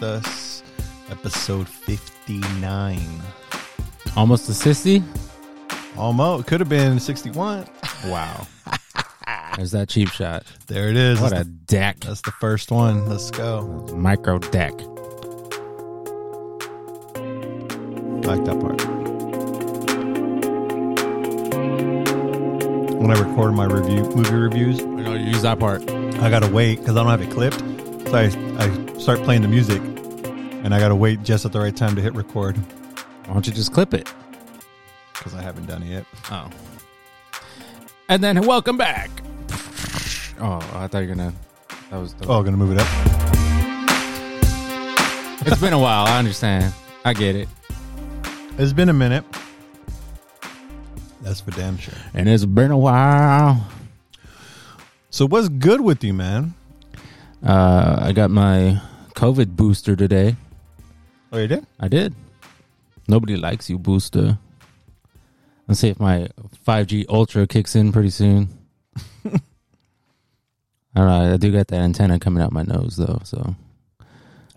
with us. Episode 59. Almost a sissy. Almost. Could have been 61. Wow. There's that cheap shot. There it is. What that's, a the, deck. that's the first one. Let's go. Micro deck. I like that part. When I record my review movie reviews, I know you use that part. I gotta wait because I don't have it clipped. So I, I start playing the music, and I gotta wait just at the right time to hit record Why don't you just clip it? because I haven't done it yet. Oh. And then welcome back. Oh, I thought you were gonna. That was. The, Oh, gonna move it up. It's been a while. I understand. I get it. It's been a minute. That's for damn sure. And it's been a while. So what's good with you, man? Uh, I got my COVID booster today. Oh, you did? I did. Nobody likes you, booster. Let's see if my 5G Ultra kicks in pretty soon. All right, I do got that antenna coming out my nose though, so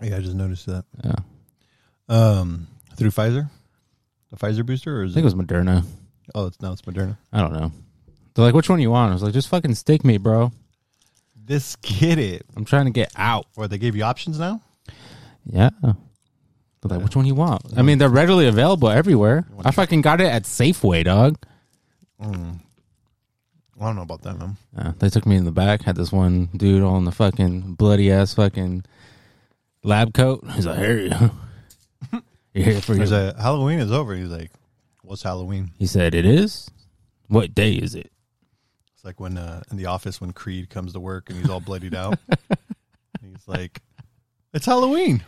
Yeah, I just noticed that. yeah. Um, through Pfizer, the Pfizer booster, or I think it? it was Moderna. Oh, it's now it's Moderna. I don't know. They're like, which one you want? I was like, just fucking stick me, bro. This get it. I'm trying to get out. Or they gave you options now. Yeah. They're like, which one you want? I mean, they're readily available everywhere. I fucking got it at Safeway, dog. Mm. I don't know about that, man. Uh, they took me in the back. Had this one dude on the fucking bloody ass fucking lab coat. He's like, "Hey, you're here for There's you." a Halloween is over. He's like, "What's Halloween?" He said, "It is. What day is it?" It's like when uh, in the office when Creed comes to work and he's all bloodied out. he's like, "It's Halloween."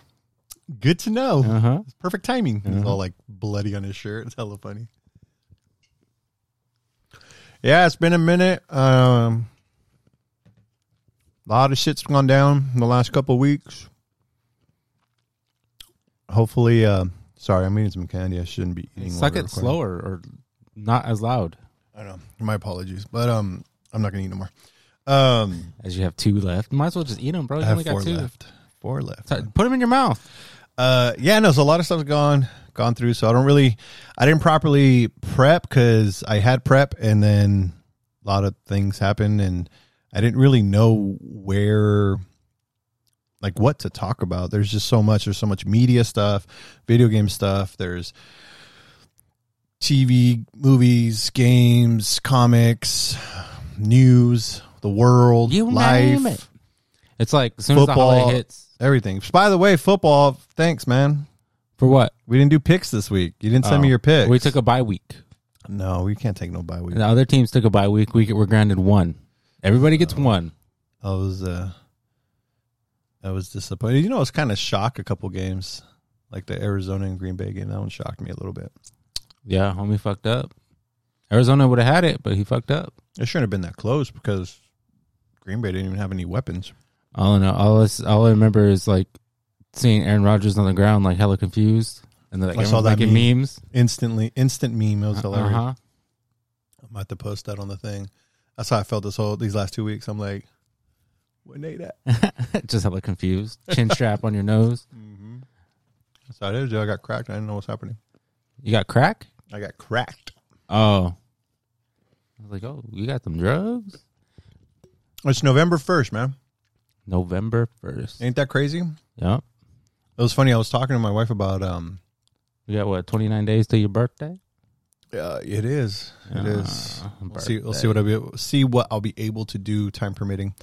Good to know. Uh huh. It's perfect timing. He's Uh-huh. all like bloody on his shirt. It's hella funny. Yeah, it's been a minute. Um, a lot of shit's gone down in the last couple of weeks. Hopefully, uh, sorry, I'm eating some candy. I shouldn't be eating. Suck it recording. slower or not as loud I know. My apologies, but um, I'm not gonna eat no more. Um, as you have two left. Might as well just eat them, bro. I You have only four got two. left. Four left. So- Put them in your mouth. Uh, yeah, no. So a lot of stuff's gone gone through. So I don't really, I didn't properly prep because I had prep, and then a lot of things happened, and I didn't really know where, like, what to talk about. There's just so much. There's so much media stuff, video game stuff. There's TV, movies, games, comics, news, the world, You life, name it. It's like as soon as the Football. holiday hits. everything. By the way, football. Thanks, man. For what? We didn't do picks this week. You didn't send Oh. me your picks. We took a bye week. no. We can't take no bye week. The other teams took a bye week. We were granted one. Everybody gets one. I was uh, I was disappointed. You know, I was kind of shocked a couple games, like the Arizona and Green Bay game. That one shocked me a little bit. Yeah, homie fucked up. Arizona would have had it, but he fucked up. It shouldn't have been that close because Green Bay didn't even have any weapons. All I know, all I, all I remember is like seeing Aaron Rodgers on the ground, like hella confused, and then like I saw that making memes. Instantly, instant meme. It was hilarious. Uh-huh. I'm about to post that on the thing. That's how I felt this whole these last two weeks. I'm like, when they that? Just hella confused. Chin strap on your nose. Mm-hmm. That's how it is. Dude. I got cracked. I didn't know what's happening. You got crack? I got cracked. Oh. I was like, oh, you got some drugs? It's November first, man. November 1st. Ain't that crazy? Yeah. It was funny. I was talking to my wife about um. You got what, 29 days till your birthday? Uh, it is. It is. Ah, We'll see. We'll see what I'll be able, see what I'll be able to do, time permitting.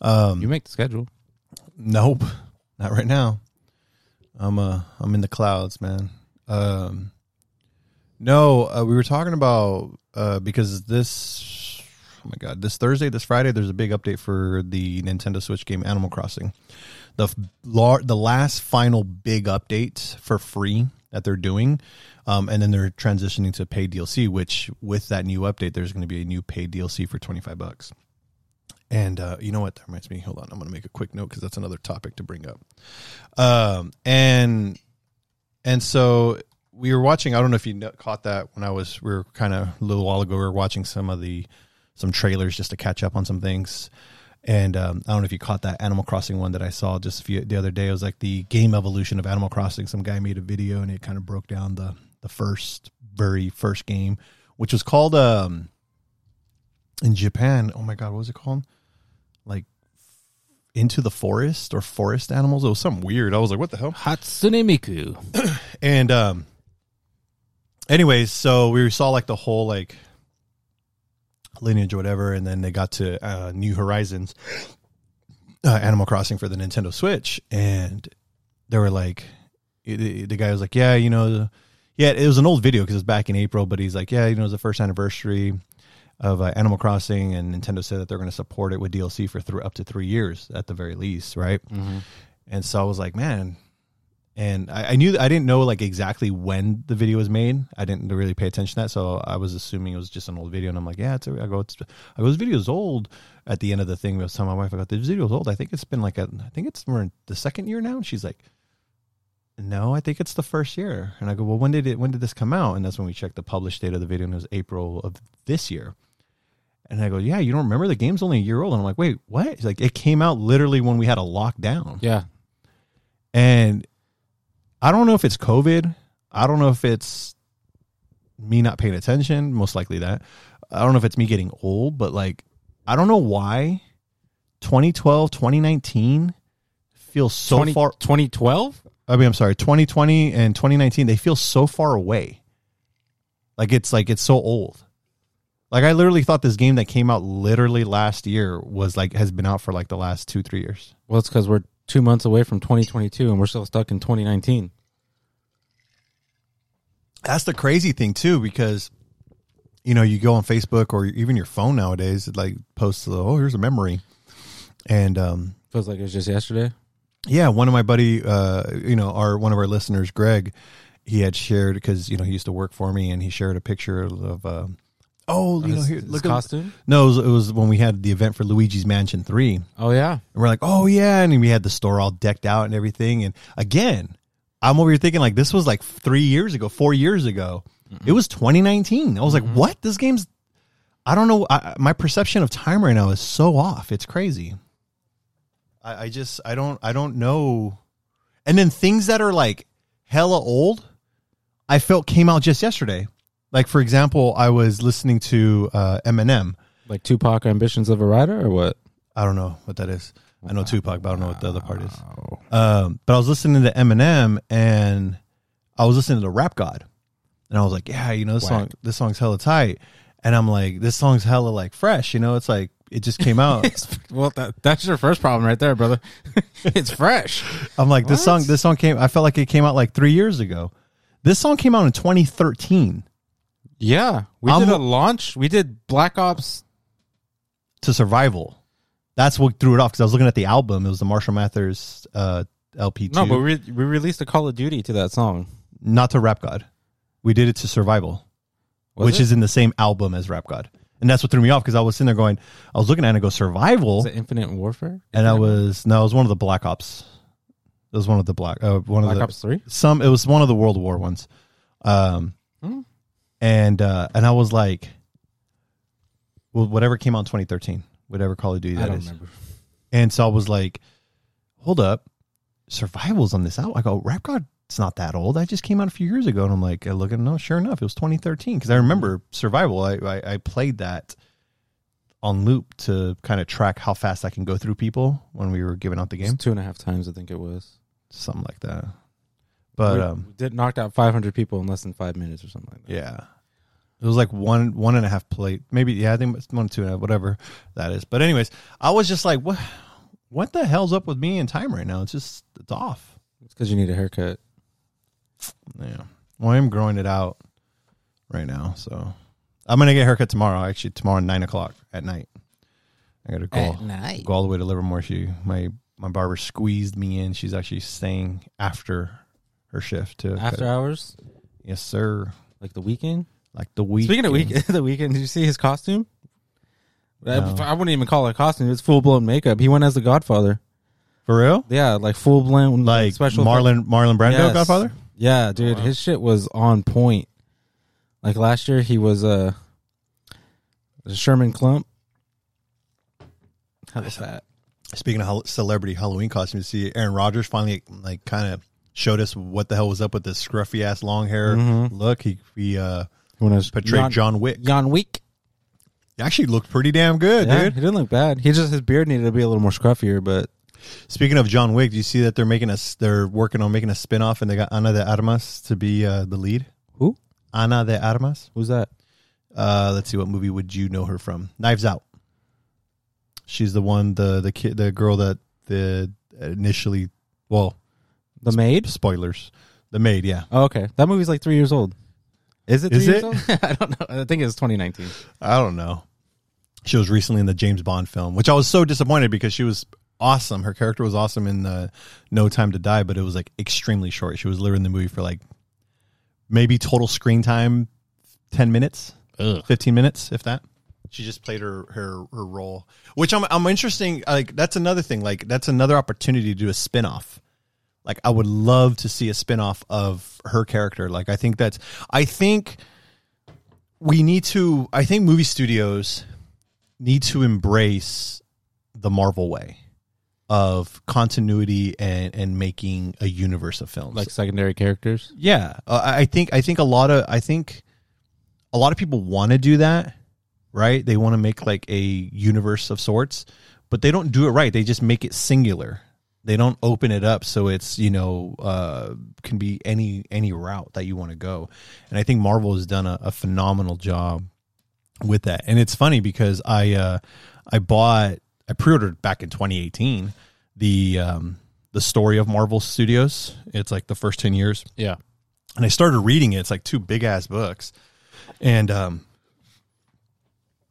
Um, You make the schedule. nope, not right now. I'm uh I'm in the clouds, man. Um, no, uh, we were talking about uh because this. Oh my god! This Thursday, this Friday, there's a big update for the Nintendo Switch game Animal Crossing. The lar- the last final big update for free that they're doing, um, and then they're transitioning to paid DLC. Which with that new update, there's going to be a new paid DLC for twenty five bucks. And uh, you know what? That reminds me. Hold on, I'm going to make a quick note because that's another topic to bring up. Um, and and so we were watching. I don't know if you caught that when I was. We were kind of a little while ago. We were watching some of the some trailers just to catch up on some things. And um, I don't know if you caught that Animal Crossing one that I saw just a few, the other day. It was like the game evolution of Animal Crossing. Some guy made a video and it kind of broke down the the first, very first game, which was called um in Japan. Oh my god, what was it called? Like into the forest or forest animals. It was something weird. I was like, what the hell? Hatsune Miku. And um anyways, so we saw like the whole like lineage or whatever, and then they got to uh New Horizons uh, Animal Crossing for the Nintendo Switch and they were like the, the guy was like, "Yeah, you know, yeah, it was an old video because it was back in April, but he's like, "Yeah, you know, it was the first anniversary of uh, Animal Crossing and Nintendo said that they're going to support it with DLC for th- up to 3 years at the very least, right?" And so I was like, man. And I, I knew I didn't know like exactly when the video was made. I didn't really pay attention to that, so I was assuming it was just an old video. And I'm like, yeah, it's. A, I go, it's. I go, this video's old. At the end of the thing, I was telling my wife, I go, this video's old. I think it's been like a. I think it's we're in the second year now. And she's like, no, I think it's the first year. And I go, well, when did it? When did this come out? And that's when we checked the published date of the video, and it was April of this year. And I go, yeah, you don't remember the game's only a year old. And I'm like, wait, what? He's like, it came out literally when we had a lockdown. Yeah. And I don't know if it's COVID. I don't know if it's me not paying attention. Most likely that. I don't know if it's me getting old, but like, I don't know why 2012, 2019 feels so 20, far. 2012? I mean, I'm sorry, 2020 and 2019, they feel so far away. Like it's like it's so old. Like I literally thought this game that came out literally last year was like has been out for like the last two, three years. Well, it's because we're two months away from 2022 and we're still stuck in 2019. That's the crazy thing too, because you know you go on Facebook or even your phone nowadays, it like posts, oh, here's a memory, and um, Feels like it was just yesterday. yeah, one of my buddy, uh, you know, our one of our listeners, Greg, he had shared because you know he used to work for me, and he shared a picture of, uh, oh, you know, His- here, his look at costume. no, it was, it was when we had the event for Luigi's Mansion Three, Oh yeah. And we're like, oh yeah, and we had the store all decked out and everything, and again, I'm over here thinking like this was like three years ago, four years ago. It was 2019. I was like, mm-hmm. what? This game's. I don't know. I, my perception of time right now is so off. It's crazy. I, I just I don't I don't know. And then things that are like hella old, I felt came out just yesterday. Like for example, I was listening to uh, Eminem. Like Tupac Ambitions of a Rider or what? I don't know what that is. I know Tupac, but I don't know what the other part is. Um, but I was listening to Eminem and I was listening to Rap God, and I was like, yeah, you know, this Whack. song, this song's hella tight, and I'm like, this song's hella like fresh, you know, it's like it just came out. well, that, that's your first problem right there, brother. it's fresh. I'm like, this What? song, this song came. I felt like it came out like three years ago. This song came out in 2013 Yeah, we I'm- did a launch. We did Black Ops. to Survival. That's what threw it off because I was looking at the album. It was the Marshall Mathers uh, LP2. No, but we we released a Call of Duty to that song. not to Rap God. We did it to Survival. Was which it? is in the same album as Rap God. And that's what threw me off because I was sitting there going, I was looking at it and go survival, Infinite Warfare? and I was no, it was one of the Black Ops. It was one of the Black, uh, one Black of the Ops Three. some. It was one of the World War ones, um. And uh, and I was like, well, whatever came out in 2013, whatever Call of Duty I don't is. remember. And so I was like, hold up, survival's on this out. I go, Rap God. It's not that old. I just came out a few years ago, and I'm like, I look at no, sure enough, it was 2013 because I remember Survival. I, I I played that on loop to kind of track how fast I can go through people when we were giving out the It's game, two and a half times, I think it was. something like that. But we, um, we did knocked out 500 people in less than five minutes or something like that. yeah, it was like one one and a half plate, maybe. Yeah, I think it's one two and a half, whatever that is. But anyways, I was just like, what what the hell's up with me and time right now? It's just it's off. It's because you need a haircut. Yeah. Well, I'm growing it out right now, so I'm gonna get a haircut tomorrow. Actually, tomorrow nine o'clock at night. I gotta go go all the way to Livermore. She my my barber squeezed me in. She's actually staying after her shift to After hours, Yes, sir. like the Weeknd. Like the week. Speaking of week, the Weeknd, did you see his costume? I- No. I wouldn't even call it a costume. It's full blown makeup. He went as the Godfather. for real, Yeah, like full blown like special Marlon Marlon Brando, Yes. Godfather. Yeah, dude, wow. his shit was on point. Like last year, he was uh, Sherman Klump. How was that? Speaking of hol- celebrity Halloween costumes, you see Aaron Rodgers finally like kind of showed us what the hell was up with this scruffy ass long hair Mhm. look. He he uh, When I was portrayed Jan, John Wick. John Wick. He actually looked pretty damn good, Yeah, dude. he didn't look bad. He just his beard needed to be a little more scruffier, but Speaking of John Wick, do you see that they're making us? They're working on making a spin off, and they got Ana de Armas to be uh, the lead. who? Ana de Armas. Who's that? Uh, let's see, what movie would you know her from? Knives Out. She's the one, the the kid, the girl that the initially, well, The maid? spoilers, the maid. Yeah, Oh, okay. That movie's like three years old. Is it? Three Is years it? Old? I don't know. I think it's 2019. I don't know. She was recently in the James Bond film, which I was so disappointed because she was awesome. Her character was awesome in the No Time to Die, but it was like extremely short. She was literally in the movie for like maybe total screen time ten minutes, Ugh. fifteen minutes, if that. She just played her her, her role, which I'm I'm interesting. Like that's another thing. Like that's another opportunity to do a spin off. Like I would love to see a spin off of her character. Like I think that's I think we need to I think movie studios need to embrace the Marvel way of continuity and and making a universe of films. Like secondary characters. yeah, uh, I think I think a lot of I think a lot of people want to do that, right? They want to make like a universe of sorts, but they don't do it right. They just make it singular. They don't open it up so it's you know uh, can be any any route that you want to go. And I think Marvel has done a, a phenomenal job with that. And it's funny because I uh, I bought I pre-ordered back in 2018 the um, the story of Marvel Studios. It's like the first 10 years Yeah. and I started reading it. It's like two big ass books, and um,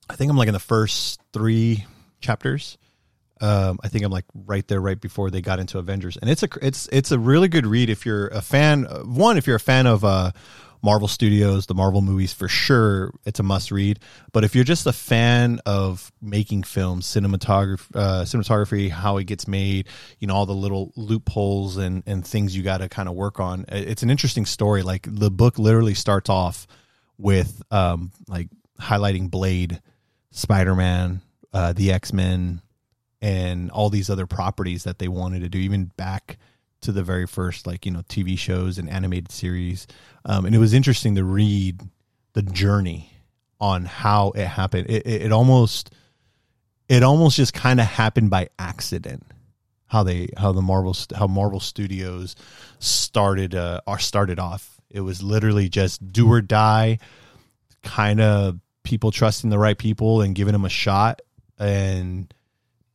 I think I'm like in the first three chapters. Um, I think I'm like right there, right before they got into Avengers, and it's a it's it's a really good read if you're a fan. One, if you're a fan of uh, Marvel Studios, the Marvel movies, for sure, it's a must read. But if you're just a fan of making films, cinematography, uh, cinematography, how it gets made, you know, all the little loopholes and and things you got to kind of work on. It's an interesting story. Like the book literally starts off with um, like highlighting Blade, Spider Man, uh, the X Men, and all these other properties that they wanted to do, even back to the very first like you know TV shows and animated series. Um, and it was interesting to read the journey on how it happened. It, it, it almost it almost just kind of happened by accident how they how the Marvel how Marvel Studios started uh or started off. It was literally just do or die, kind of people trusting the right people and giving them a shot and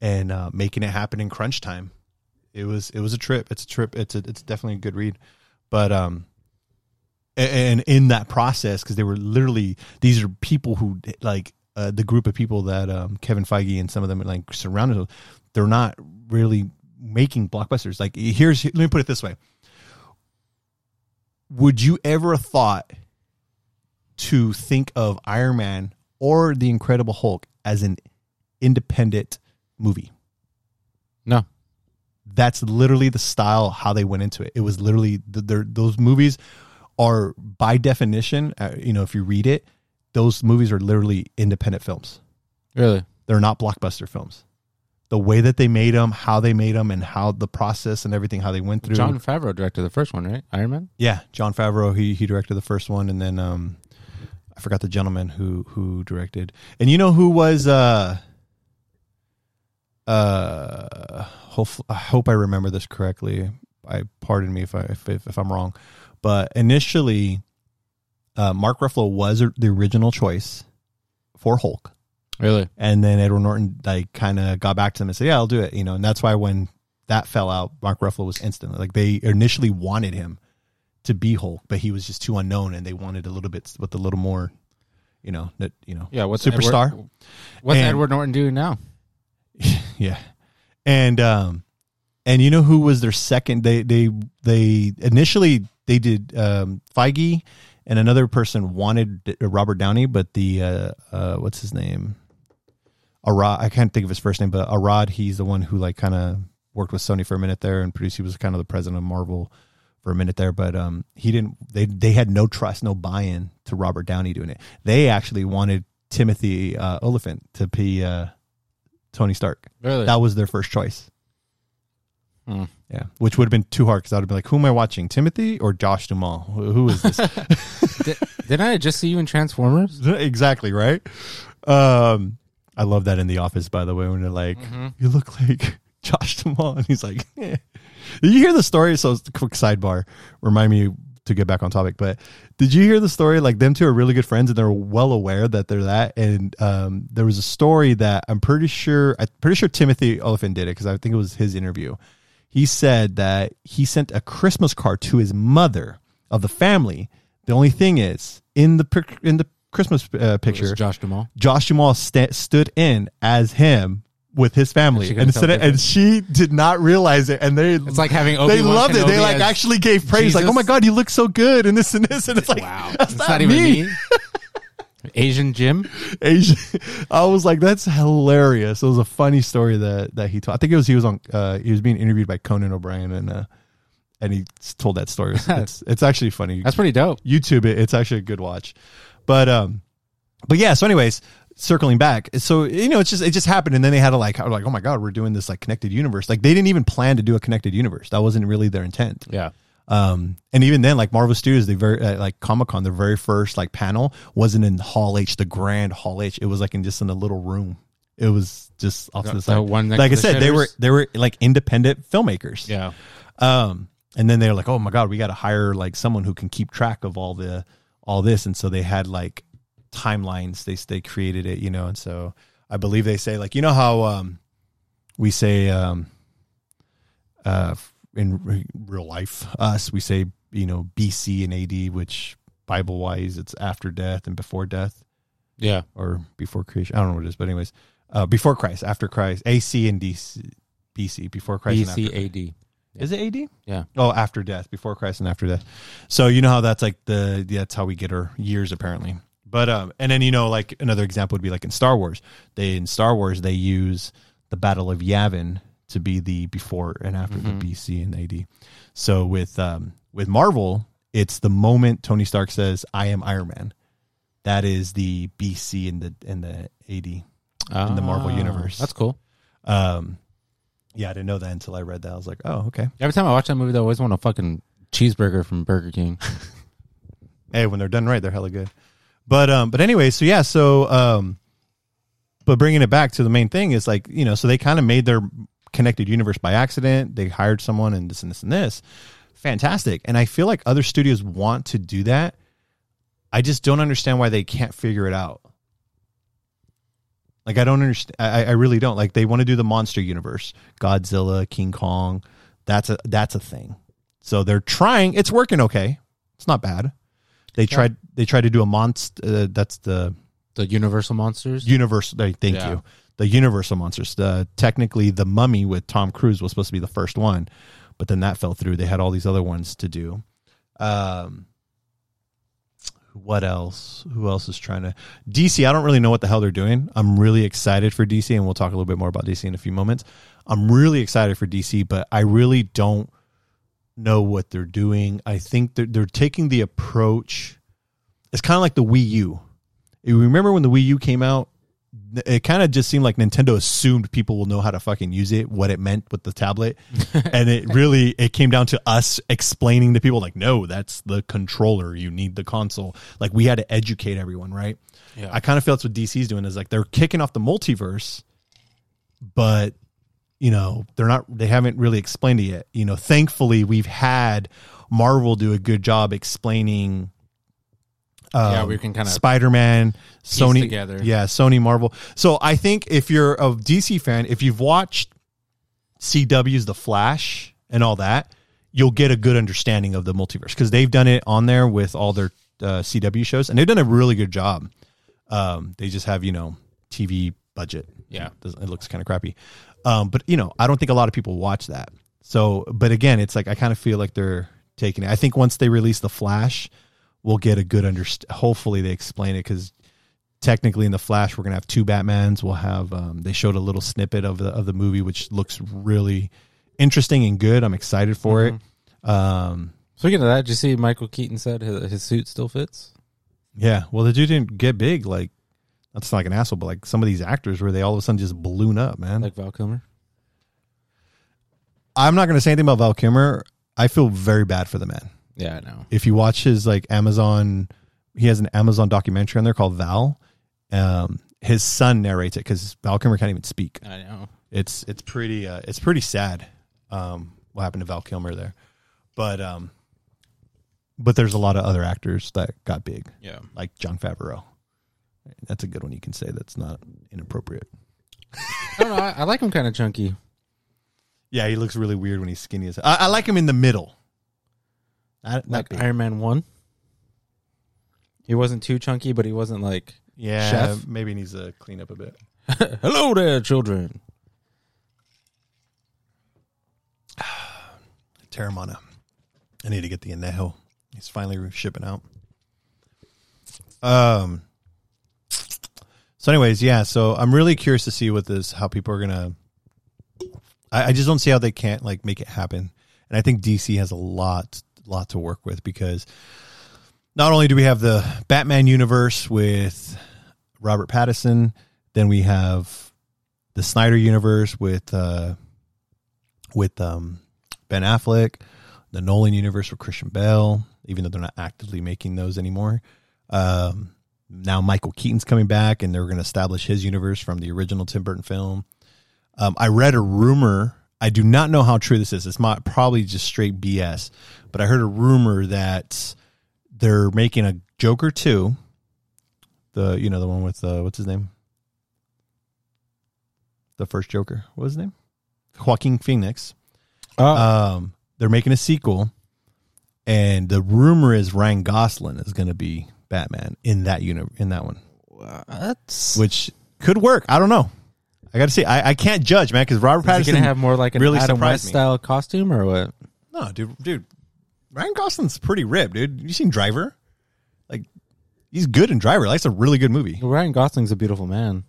and uh, making it happen in crunch time. It was it was a trip. It's a trip. It's a, it's definitely a good read, but um, and in that process because they were literally these are people who like uh, the group of people that um, Kevin Feige and some of them like surrounded. Them, They're not really making blockbusters. Like here's let me put it this way: Would you ever have thought to think of Iron Man or the Incredible Hulk as an independent movie? No. that's literally the style how they went into it. It was literally the, those movies are by definition, uh, you know, if you read it, those movies are literally independent films. Really? They're not blockbuster films. The way that they made them, how they made them, and how the process and everything, how they went through. Jon Favreau directed the first one, right? Iron Man. yeah, Jon Favreau. He he directed the first one, and then um, I forgot the gentleman who who directed. And you know who was uh uh hope, I hope I remember this correctly. I pardon me if I if, if, if I'm wrong, but initially, uh, Mark Ruffalo was the original choice for Hulk, Really? and then Edward Norton like kind of got back to them and said, "Yeah, I'll do it," you know, and that's why when that fell out, Mark Ruffalo was instantly like they initially wanted him to be Hulk, but he was just too unknown, and they wanted a little bit with a little more, you know, that you know, Yeah. What's superstar. Edward, what's And- Edward Norton doing now? yeah, and um, and you know who was their second? They they they initially they did um Feige and another person wanted Robert Downey, but the uh, uh what's his name? Arad. I can't think of his first name, but Arad. He's the one who like kind of worked with Sony for a minute there and produced. He was kind of the president of Marvel for a minute there, but um, he didn't. They they had no trust, no buy-in to Robert Downey doing it. They actually wanted Timothy uh, Olyphant to be uh, Tony Stark. Really? That was their first choice. Hmm. Yeah, which would have been too hard because I would have been like, "Who am I watching? Timothy or Josh Duhamel? Who who is this?" Did, didn't I just see you in Transformers? exactly right. Um, I love that in The Office, by the way, when they're like, "You look like Josh Duhamel," and he's like, "Eh." "Did you hear the story?" So, it's a quick sidebar. Remind me to get back on topic, but did you hear the story? Like, them two are really good friends, and they're well aware that they're that. And um, there was a story that I'm pretty sure, I'm pretty sure Timothy Olyphant did it because I think it was his interview. He said that he sent a Christmas card to his mother of the family. The only thing is, in the in the Christmas uh, picture, Josh Duhamel. Josh Duhamel sta stood in as him with his family, and, couldn't tell said it, the and she did not realize it, and they It's like having they Obi-Wan loved it. They like actually gave praise, like, "Oh my god, you look so good," and this and this, and it's like, Wow, that's it's not, not, even me. me. Asian Jim. Asian. I was like, that's hilarious. It was a funny story that that he told. I think it was he was on. Uh, he was being interviewed by Conan O'Brien, and uh, and he told that story. It's it's, it's actually funny. That's pretty dope. YouTube it. It's actually a good watch. But um but yeah, so anyways, circling back. So you know, it's just it just happened and then they had to like like oh my god, we're doing this like connected universe. Like they didn't even plan to do a connected universe. That wasn't really their intent. Yeah. Um and even then like Marvel Studios, they very uh, like Comic-Con, their very first like panel wasn't in Hall H, the grand Hall H. It was like in just in a little room. It was just off the The side. one like I said, they were they were like independent filmmakers. Yeah. Um, and then they were like, "Oh my god, we got to hire like someone who can keep track of all the all this." And so they had like timelines. They they created it, you know. And so I believe they say like, you know how um we say um uh in re- real life us we say you know BC and AD, which Bible wise it's after death and before death Yeah. or before creation. I don't know what it is, but anyways, uh, before Christ, after Christ, AC and DC, BC, before Christ, and after BCAD. is it AD? Yeah. Oh, after death, before Christ and after death. So you know how that's like the that's how we get our years apparently. But um, and then you know like another example would be like in Star Wars. They in Star Wars they use the Battle of Yavin to be the before and after Mm-hmm. the BC and AD. So with um with Marvel, it's the moment Tony Stark says, "I am Iron Man." That is the BC and the and the AD. In the Marvel Ah, universe. That's cool. Um, yeah, I didn't know that until I read that. I was like, "Oh, okay." Every time I watch that movie, though, I always want a fucking cheeseburger from Burger King. hey, when they're done right, they're hella good. But um, but anyway, so yeah, so um, but bringing it back to the main thing is like you know, so they kind of made their connected universe by accident. They hired someone and this and this and this, fantastic. And I feel like other studios want to do that. I just don't understand why they can't figure it out. Like I don't understand. I, I really don't. Like they want to do the monster universe, Godzilla, King Kong. That's a that's a thing. So they're trying. It's working okay. It's not bad. They tried. They tried to do a monster. Uh, that's the The Universal Monsters. universal. Thank Yeah. you. The Universal monsters. The technically the Mummy with Tom Cruise was supposed to be the first one, but then that fell through. They had all these other ones to do. Um, what else? Who else is trying to DC? I don't really know what the hell they're doing. I'm really excited for DC, and we'll talk a little bit more about DC in a few moments. I'm really excited for DC, but I really don't know what they're doing. I think they're they're taking the approach. It's kind of like the Wii U. You remember when the Wii U came out? It kind of just seemed like Nintendo assumed people will know how to fucking use it, what it meant with the tablet, and it really it came down to us explaining to people like, no, that's the controller. You need the console. Like we had to educate everyone, right? Yeah. I kind of feel that's what DC's doing is like they're kicking off the multiverse, but you know they're not. They haven't really explained it yet. You know, thankfully we've had Marvel do a good job explaining. Um, Yeah, we can kinda Spider-Man, Sony together. Yeah, Sony, Marvel. So I think if you're a DC fan, if you've watched CW's The Flash and all that, you'll get a good understanding of the multiverse because they've done it on there with all their uh, CW shows, and they've done a really good job. Um, they just have you know TV budget. Yeah. Doesn't- it looks kind of crappy. Um, but you know, I don't think a lot of people watch that. So, but again, it's like I kind of feel like they're taking it. I think once they release the Flash, we'll get a good underst. Hopefully, they explain it because technically in the Flash, we're gonna have two Batmans. We'll have. Um, they showed a little snippet of the of the movie, which looks really interesting and good. I'm excited for it. Um, Speaking of that, did you see Michael Keaton said his, his suit still fits? Yeah. Well, the dude didn't get big. Like, that's not like an asshole, but like some of these actors where they all of a sudden just balloon up, man. Like Val Kilmer? I'm not going to say anything about Val Kilmer. I feel very bad for the man. Yeah, I know. If you watch his like Amazon, he has an Amazon documentary on there called Val. Um, his son narrates it because Val Kilmer can't even speak. I know. It's it's pretty uh, it's pretty sad. Um, what happened to Val Kilmer there, but um, but there's a lot of other actors that got big, Yeah. like Jon Favreau. That's a good one. You can say that's not inappropriate. I don't know. I, I like him kind of chunky. Yeah, he looks really weird when he's skinny. As I, I like him in the middle. Not, not Like big. Iron Man 1. He wasn't too chunky, but he wasn't like, yeah, chef. maybe he needs to clean up a bit. hello there, children. Teremana. I need to get the Anejo. He's finally shipping out. Um. So, anyways, yeah. So I'm really curious to see what this, how people are gonna. I, I just don't see how they can't like make it happen, and I think DC has a lot, lot to work with because not only do we have the Batman universe with Robert Pattinson, then we have the Snyder universe with uh with um Ben Affleck, the Nolan universe with Christian Bale, even though they're not actively making those anymore. Um, now Michael Keaton's coming back, and they're going to establish his universe from the original Tim Burton film. Um, I read a rumor. I do not know how true this is. It's not probably just straight BS, but I heard a rumor that they're making a Joker two. The you know the one with uh, what's his name? The first Joker. What was his name? Joaquin Phoenix. Oh, Um, they're making a sequel, and the rumor is Ryan Gosling is going to be Batman in that uni- in that one, what? which could work. I don't know. I got to see. I, I can't judge, man, because Robert Is Pattinson. gonna have more like an really Adam surprised West me. style costume or what? no, dude, dude. Ryan Gosling's pretty ripped, dude. You seen Driver? Like, he's good in Driver. That's a really good movie. Ryan Gosling's a beautiful man.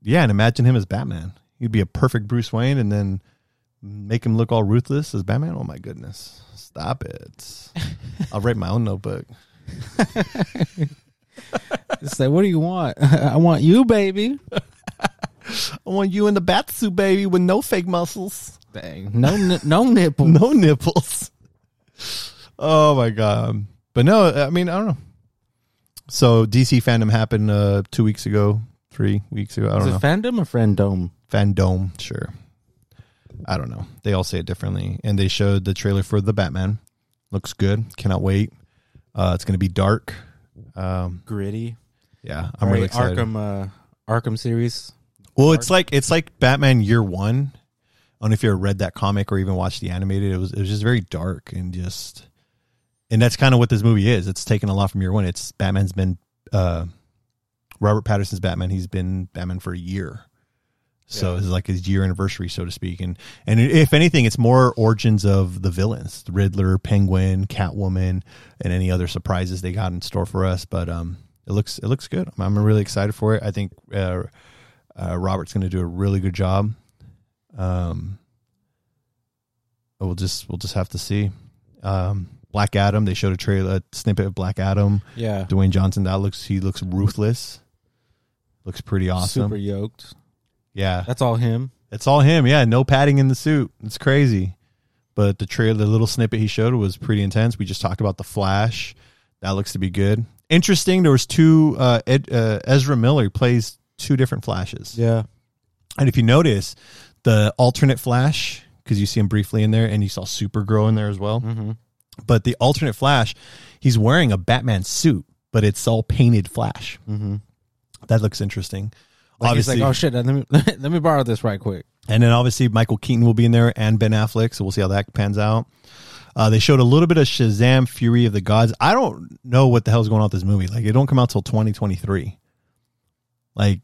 Yeah, and imagine him as Batman. He'd be a perfect Bruce Wayne, and then make him look all ruthless as Batman. Oh my goodness! Stop it. I'll write my own notebook. It's like, what do you want? I want you, baby. I want you in the bat suit, baby, with no fake muscles, Dang, no, ni- no nipple. no nipples. Oh my god! But no, I mean I don't know. So DC fandom happened uh, two weeks ago, three weeks ago. I Is don't it know. fandom or frienddom? Fandom, sure. I don't know. They all say it differently, and they showed the trailer for the Batman. Looks good. Cannot wait. Uh, it's going to be dark. Um, Gritty. yeah, I'm Right, really excited. Arkham, uh, Arkham series. Well, it's like it's like Batman Year One. I don't know if you ever read that comic or even watched the animated. It was it was just very dark and just, and that's kind of what this movie is. It's taken a lot from Year One. It's Batman's been uh, Robert Pattinson's Batman. He's been Batman for a year, so Yeah. is like his year anniversary, so to speak. And and if anything, it's more origins of the villains: the Riddler, Penguin, Catwoman, and any other surprises they got in store for us. But um, it looks it looks good. I'm really excited for it. I think. Uh, uh, Robert's going to do a really good job. Um, we'll just we'll just have to see. Um, Black Adam. They showed a trailer, a snippet of Black Adam. Yeah. Dwayne Johnson. That looks he looks ruthless. Looks pretty awesome. Super yoked. Yeah, That's all him. it's all him. Yeah, no padding in the suit. It's crazy. But the trailer, the little snippet he showed was pretty intense. We just talked about the Flash. That looks to be good. Interesting. There was two. Uh, Ed, uh, Ezra Miller plays two different Flashes. Yeah. And if you notice, the alternate Flash, because you see him briefly in there, and you saw Supergirl in there as well. Mm-hmm. But the alternate Flash, he's wearing a Batman suit, but it's all painted Flash. Mm-hmm. That looks interesting. Like obviously, like, oh shit, let me let me borrow this right quick. and then obviously Michael Keaton will be in there and Ben Affleck, so we'll see how that pans out. Uh, they showed a little bit of Shazam: Fury of the Gods. I don't know what the hell's going on with this movie. Like, it don't come out till 2023. Like,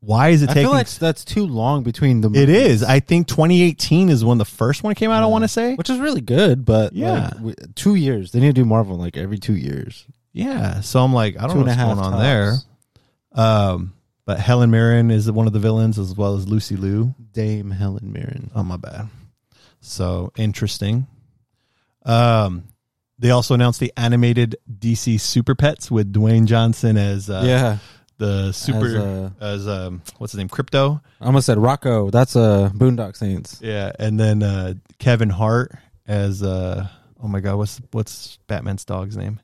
why is it I taking? feel like that's too long between the. it movies, is. I think 2018 is when the first one came out. I want to say. which is really good, but Yeah. like, two years. They need to do Marvel like every two years. Yeah. So I'm like, I don't Two know what's going on there. Um, but Helen Mirren is one of the villains as well as Lucy Liu. Dame Helen Mirren. Oh my bad. So interesting. Um, they also announced the animated DC Super Pets with Dwayne Johnson as uh, yeah, the super As, uh, as um what's his name Krypto. I almost said Rocco. That's a uh, Boondock Saints. Yeah, and then uh, Kevin Hart as uh oh my god, what's what's Batman's dog's name?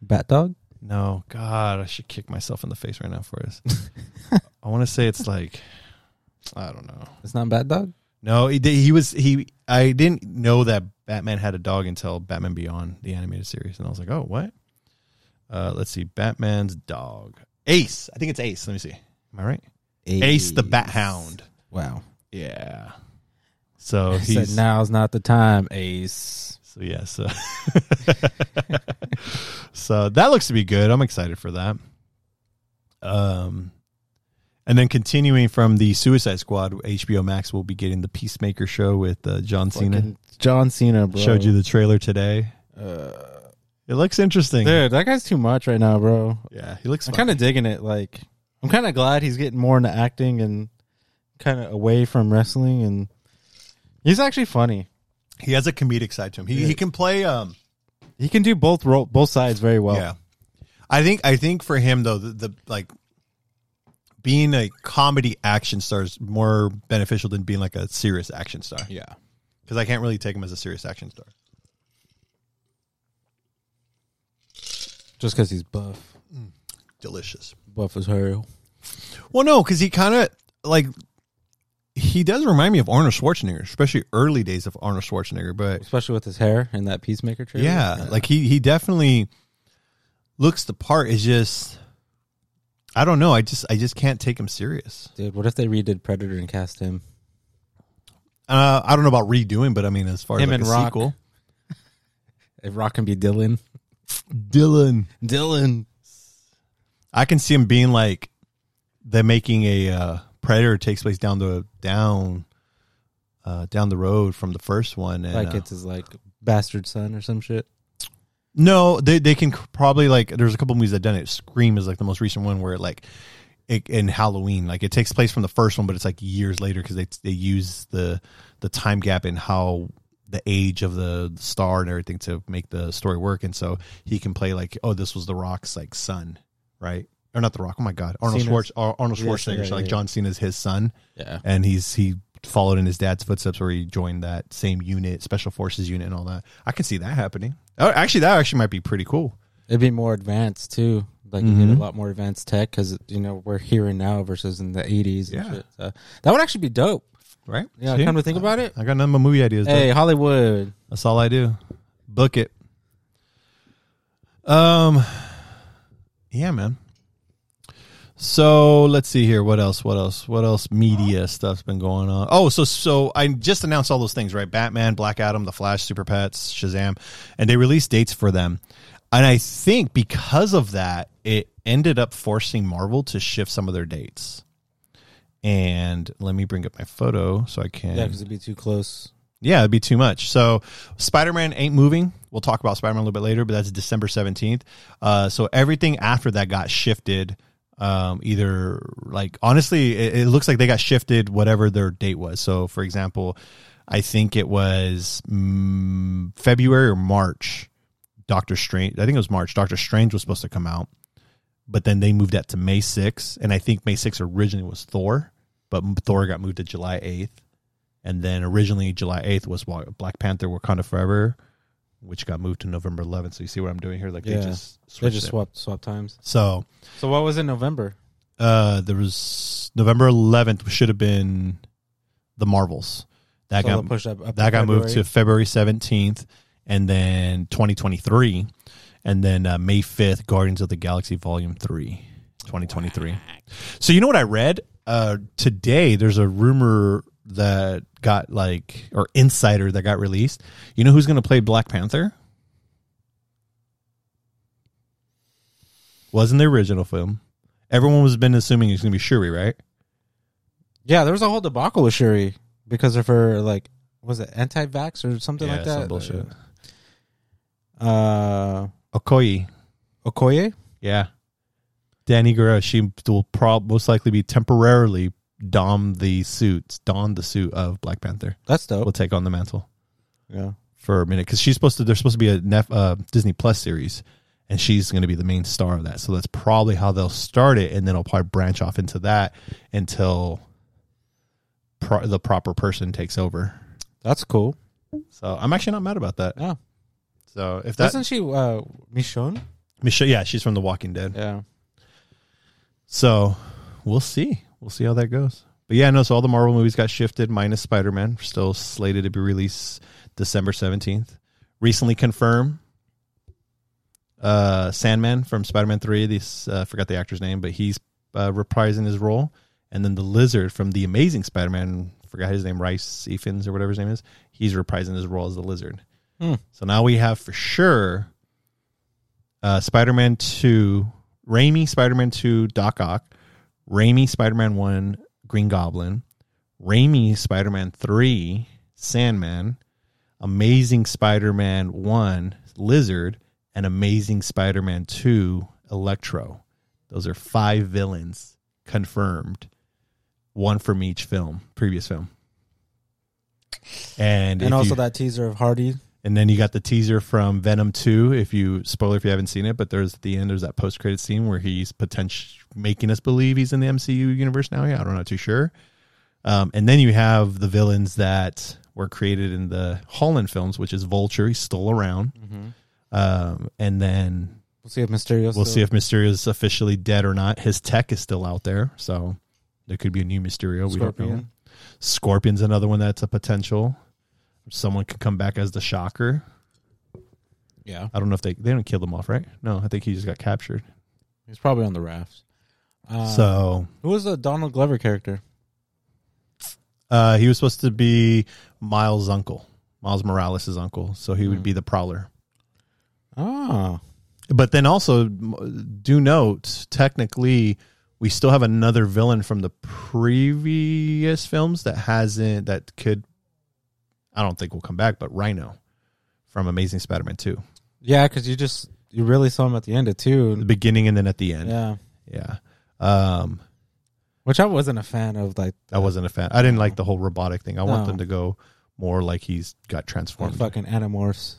Bat Dog. No, God, I should kick myself in the face right now for this. I want to say it's like I don't know. It's not Bat Dog. No, he he was he. I didn't know that Batman had a dog until Batman Beyond the animated series, and I was like, oh, what? Uh, let's see, Batman's dog, Ace. I think it's Ace. Let me see. Am I right? Ace, the Bat Hound. Wow. Yeah. So He said now's not the time, Ace. So yeah, so so that looks to be good. I'm excited for that. Um, and then continuing from the Suicide Squad, HBO Max will be getting the Peacemaker show with uh, John Cena. Fucking John Cena, bro. Showed you the trailer today. Uh, It looks interesting. dude, that guy's too much right now, bro. Yeah, he looks. I'm kind of digging it. Like, I'm kind of glad he's getting more into acting and kind of away from wrestling. And he's actually funny. He has a comedic side to him. He Yeah. he can play. Um, He can do both ro- both sides very well. yeah, I think I think for him though the, the like being a comedy action star is more beneficial than being like a serious action star. yeah. because I can't really take him as a serious action star. Just because he's buff, Delicious. buff as hell. Well, no, because he kind of like he does remind me of Arnold Schwarzenegger, especially early days of Arnold Schwarzenegger. But Especially with his hair and that peacemaker trailer. yeah, like he he definitely looks the part. Is just I don't know. I just I just can't take him serious. dude, what if they redid Predator and cast him? Uh, I don't know about redoing, but I mean, as far Him as like and a Rock. sequel, If Rock can be Dillon, Dillon, Dillon. I can see him being like they're making a uh, Predator takes place down the down uh, down the road from the first one, and like uh, it's his like bastard son or some shit. No, they they can probably like. There's a couple movies that done it. Scream is like the most recent one where like it, in Halloween, like it takes place from the first one, but it's like years later because they they use the the time gap in how the age of the star and everything to make the story work. And so he can play like, oh, this was the Rock's like son, right? Or not the Rock. Oh my God, Arnold Cena's- Schwartz, Ar- Arnold Schwarzenegger. yeah, so like yeah. John Cena's his son, Yeah. and he's he followed in his dad's footsteps where he joined that same unit, special forces unit, and all that. I can see that happening. Oh, actually, that actually might be pretty cool. It'd be more advanced too. Like you Mhm. get a lot more advanced tech because you know we're here and now versus in the eighties. Yeah. shit. So that would actually be dope. Right? Yeah, See? come to think about it. I got none of my movie ideas. though. Hey, Hollywood. That's all I do. Book it. Um Yeah, man. So let's see here. What else? What else? What else? Media stuff's been going on. Oh, so so I just announced all those things, right? Batman, Black Adam, The Flash, Super Pets, Shazam, and they released dates for them. And I think because of that, it ended up forcing Marvel to shift some of their dates. And let me bring up my photo so I can Yeah, because it'd be too close. yeah, it'd be too much. So Spider Man ain't moving. We'll talk about Spider Man a little bit later, but that's December 17th. Uh, so everything after that got shifted. Um, either like honestly, it, it looks like they got shifted whatever their date was. So for example, I think it was mm, February or March. Doctor Strange, I think it was March. Doctor Strange was supposed to come out, but then they moved that to May 6th. And I think May 6th originally was Thor, but Thor got moved to July 8th and then originally July 8th was Black Panther Wakanda Forever, which got moved to November 11th. So you see what I'm doing here? Like Yeah. they just They switched just it. swapped swap times. So So what was in November? uh, there was November 11th should have been the Marvels. That So got they'll push up, up that got moved to February. February 17th, and then 2023, and then uh, May 5th, Guardians of the Galaxy Volume 3, 2023. So you know what I read uh, today? There's a rumor that got like or insider that got released. You know who's going to play Black Panther? Wasn't the original film. Everyone was been assuming it's going to be Shuri, right? Yeah, there was a whole debacle with Shuri because of her like was it anti-vax or something like that? some bullshit. Uh, Okoye, Okoye. yeah. Danai Gurira, she will prob most likely be temporarily dom the suits, don the suit of Black Panther. That's dope. Will take on the mantle yeah. for a minute because she's supposed to. There's supposed to be a Nef, uh, Disney Plus series, and she's going to be the main star of that. So that's probably how they'll start it, and then it'll probably branch off into that until pro- the proper person takes over. That's cool. So I'm actually not mad about that. Yeah. So if that Wasn't she uh, Michonne? Michelle, yeah, she's from The Walking Dead. Yeah. So we'll see. We'll see how that goes. But yeah, no, so all the Marvel movies got shifted minus Spider Man, still slated to be released December 17th. Recently confirmed uh Sandman from Spider Man 3. This uh, forgot the actor's name, but he's uh, reprising his role. And then the lizard from the Amazing Spider Man, forgot his name, Rhys Ifans or whatever his name is, he's reprising his role as the lizard. Hmm. So now we have for sure uh, Spider Man 2, Raimi Spider Man 2, Doc Ock, Raimi Spider Man 1, Green Goblin, Raimi Spider Man 3, Sandman, Amazing Spider Man 1, Lizard, and Amazing Spider Man 2, Electro. Those are five villains confirmed, one from each film, previous film. And, And also you- that teaser of Hardy. And then you got the teaser from Venom 2. If you spoiler if you haven't seen it, but there's at the end there's that post credit scene where he's potentially making us believe he's in the MCU universe now. Yeah, I'm not too sure. Um, and then you have the villains that were created in the Holland films, which is Vulture. He's still around. Um, and then We'll see if Mysterio. we'll see if Mysterio is officially dead or not. His tech is still out there, so there could be a new Mysterio. We don't know. Scorpion. Scorpion's another one that's a potential. Someone could come back as the Shocker. Yeah, I don't know if they they don't kill him off, right? No, I think he just got captured. he's probably on the rafts. Uh, so who was the Donald Glover character? uh, he was supposed to be Miles' uncle, Miles Morales' uncle. So he would Hmm. be the Prowler. Oh, But then also do note, technically, we still have another villain from the previous films that hasn't that could. I don't think will come back, but Rhino from Amazing Spider-Man Two, yeah, because you just you really saw him at the end of two, the beginning and then at the end. Yeah, Yeah. Um, which I wasn't a fan of. Like I wasn't a fan. I didn't like the whole robotic thing. I want them to go more like he's got like transformed. fucking Animorphs.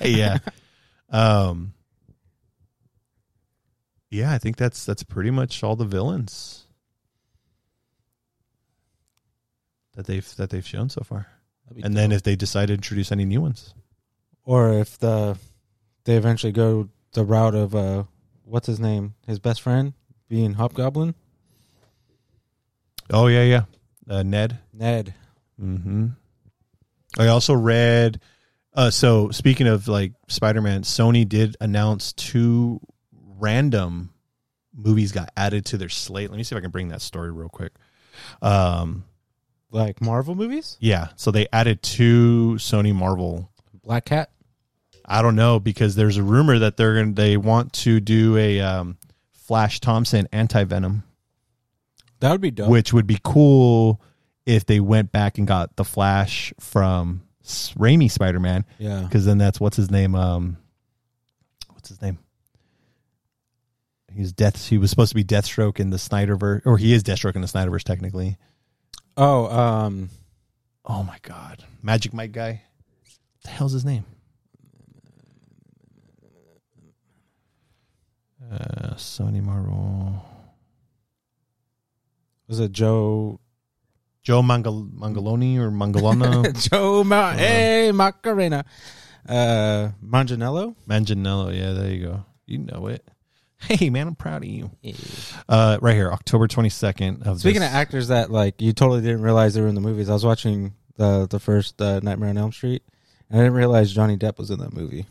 yeah. Um. Yeah, I think that's that's pretty much all the villains that they've that they've shown so far. That'd be And then if they decide to introduce any new ones, or if the they eventually go the route of uh, what's his name, his best friend being Hobgoblin, oh yeah, yeah, uh, Ned. Ned. hmm I also read. Uh, so speaking of like Spider-Man, Sony did announce two random movies got added to their slate. Let me see if I can bring that story real quick. Um, Like Marvel movies, yeah, so they added two Sony Marvel. Black Cat. I don't know because there's a rumor that they're going they want to do a um, Flash Thompson anti Venom, That would be dope. which would be cool if they went back and got the Flash from S- Raimi Spider Man. yeah, because then that's what's his name um what's his name he's death he was supposed to be deathstroke in the snyderverse or he is deathstroke in the snyderverse technically Oh, um, oh my god. Magic mike guy? What the hell's his name? Uh sony marvel. was it Joe? joe Mangal- mangaloni or mangalona? Joe Ma- Hey Macarena. Uh, Manganiello. manganiello yeah there you go. You know it hey man i'm proud of you uh right here october 22nd of Speaking this- of actors that like you totally didn't realize they were in the movies, I was watching the the first uh, Nightmare on Elm Street, and I didn't realize Johnny Depp was in that movie.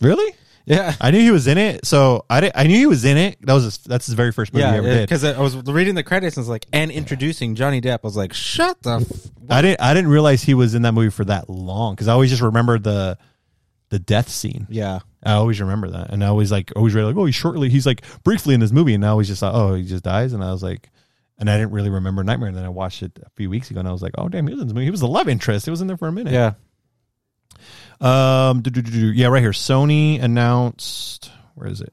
really Yeah, I knew he was in it, so I did, I knew he was in it. That was his, that's his very first movie he yeah, ever did. because I was reading the credits and it's like and introducing Johnny Depp. I was like, shut the. F- I didn't I didn't realize he was in that movie for that long because I always just remember the the death scene. yeah, I always remember that, and I always like always read like oh he's shortly he's like briefly in this movie, and I always just thought oh he just dies, and I was like. And I didn't really remember Nightmare, and then I watched it a few weeks ago, and I was like, "Oh damn, he was in this movie. He was the love interest. He was in there for a minute." yeah. Um. Yeah. Right here. Sony announced. Where is it?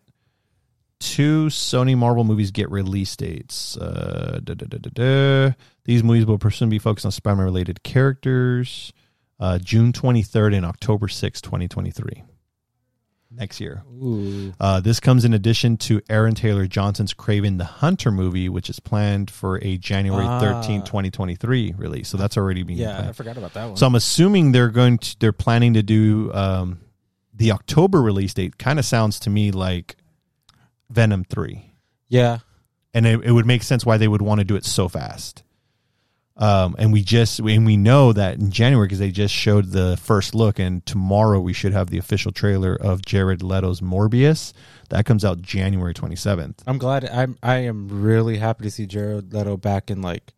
Two Sony Marvel movies get release dates. Uh, da, da, da, da, da. These movies will soon be focused on Spider-Man related characters. uh, June 23rd and October 6th, 2023. Next year. Uh, this comes in addition to Aaron Taylor Johnson's Kraven the Hunter movie, which is planned for a January Ah. 13, 2023 release. So that's already being Yeah, I forgot about that one. So I'm assuming they're going to they're planning to do um, the October release date. Kind of sounds to me like Venom three, yeah, and it, it would make sense why they would want to do it so fast. Um, and we just and we know that in January because they just showed the first look, and tomorrow we should have the official trailer of Jared Leto's Morbius. That comes out January 27th. I'm glad. I'm. I am really happy to see Jared Leto back in like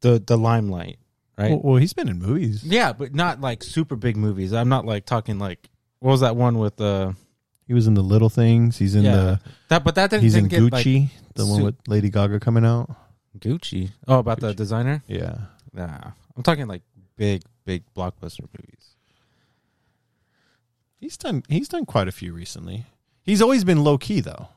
the the limelight. Right. Well, well, he's been in movies. yeah, but not like super big movies. I'm not like talking like what was that one with uh He was in the Little Things. He's in Yeah. the that, but that didn't, he's in didn't get Gucci, the one with Lady Gaga coming out. Like Gucci. Oh, about the designer. Yeah. Nah, I'm talking like big, big blockbuster movies. He's done he's done quite a few recently. He's always been low key though.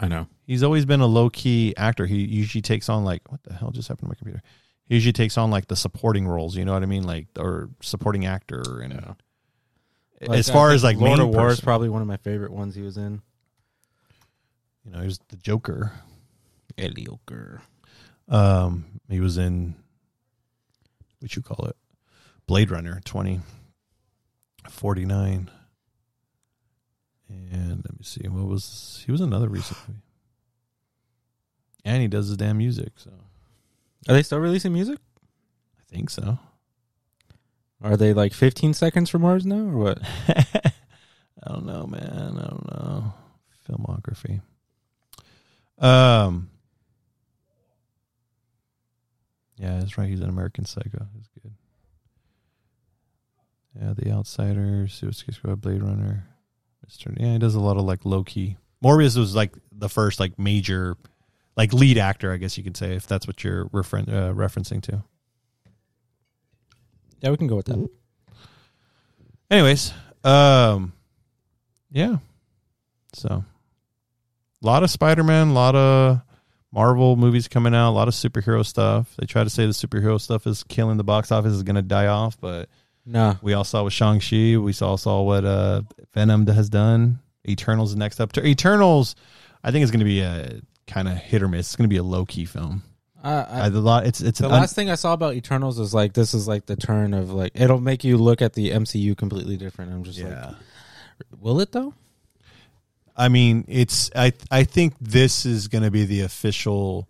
I know. He's always been a low key actor. He usually takes on like what the hell just happened to my computer? He usually takes on like the supporting roles, you know what I mean? Like or supporting actor and Yeah. as far as like Lord of War is probably one of my favorite ones he was in. you know, he was the Joker. Elioker. Um he was in what you call it? Blade Runner twenty forty nine. And let me see, what was he was another recent movie. And he does his damn music, so Are they still releasing music? I think so. Are they like 15 seconds from ours now, or what? I don't know, man. I don't know. Filmography. Um. Yeah, that's right. He's an American Psycho. That's good. Yeah, The Outsiders, Suicide Squad, Blade Runner, Mister. Yeah, he does a lot of like low key. Morbius was like the first like major, like lead actor, I guess you could say, if that's what you're referen- uh, referencing to. Yeah, we can go with that. anyways um yeah so a lot of spider-man a lot of marvel movies coming out a lot of superhero stuff they try to say the superhero stuff is killing the box office is going to die off but Nah. we all saw with shang-chi we saw saw what uh venom has done eternals next up eternals i think is going to be a kind of hit or miss it's going to be a low-key film I, I, I, the lot it's it's the un- last thing I saw about Eternals is like this is like the turn of like it'll make you look at the MCU completely different. I'm just yeah like, will it though? I mean, it's I I think this is going to be the official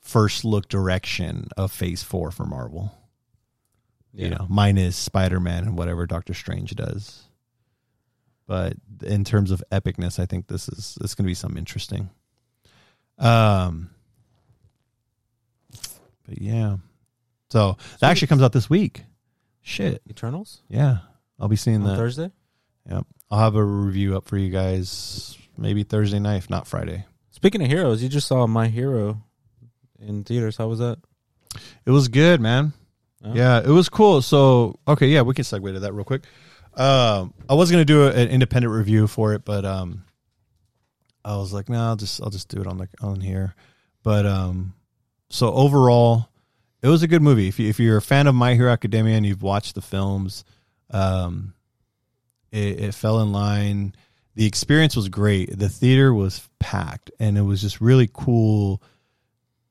first look direction of Phase Four for Marvel. You know, minus Spider Man and whatever Doctor Strange does. But in terms of epicness, I think this is it's going to be something interesting. Um, but yeah, so that actually comes out this week. Shit, Eternals yeah, I'll be seeing on that. Thursday. Yep. I'll have a review up for you guys maybe Thursday night, if not Friday. Speaking of heroes, you just saw My Hero in theaters. How was that? It was good, man. Oh. Yeah, it was cool. So, okay, yeah, we can segue to that real quick. Um, I was gonna do a, an independent review for it, but um, I was like, no, I'll just I'll just do it on the on here. But um, so overall, it was a good movie. If you if you're a fan of My Hero Academia and you've watched the films, um, it, it fell in line. The experience was great. The theater was packed, and it was just really cool.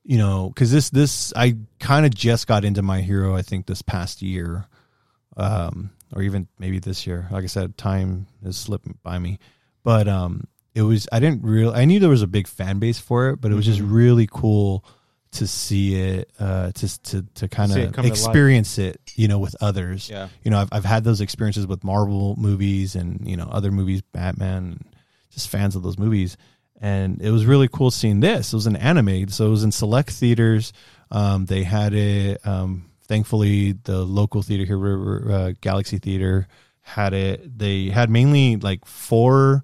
You know, because this this I kind of just got into My Hero. I think this past year, um, or even maybe this year. Like I said, time has slipped by me, but um, it was I didn't real I knew there was a big fan base for it, but it was just Mhm. really cool to see it, uh, to to to kind of come to life. experience it, you know, with others Yeah. you know, I've, I've had those experiences with Marvel movies and, you know, other movies, Batman, just fans of those movies. And it was really cool seeing this. It was an anime. So it was in select theaters. Um, they had it, um, thankfully, the local theater here, uh, Galaxy Theater, had it. They had mainly like four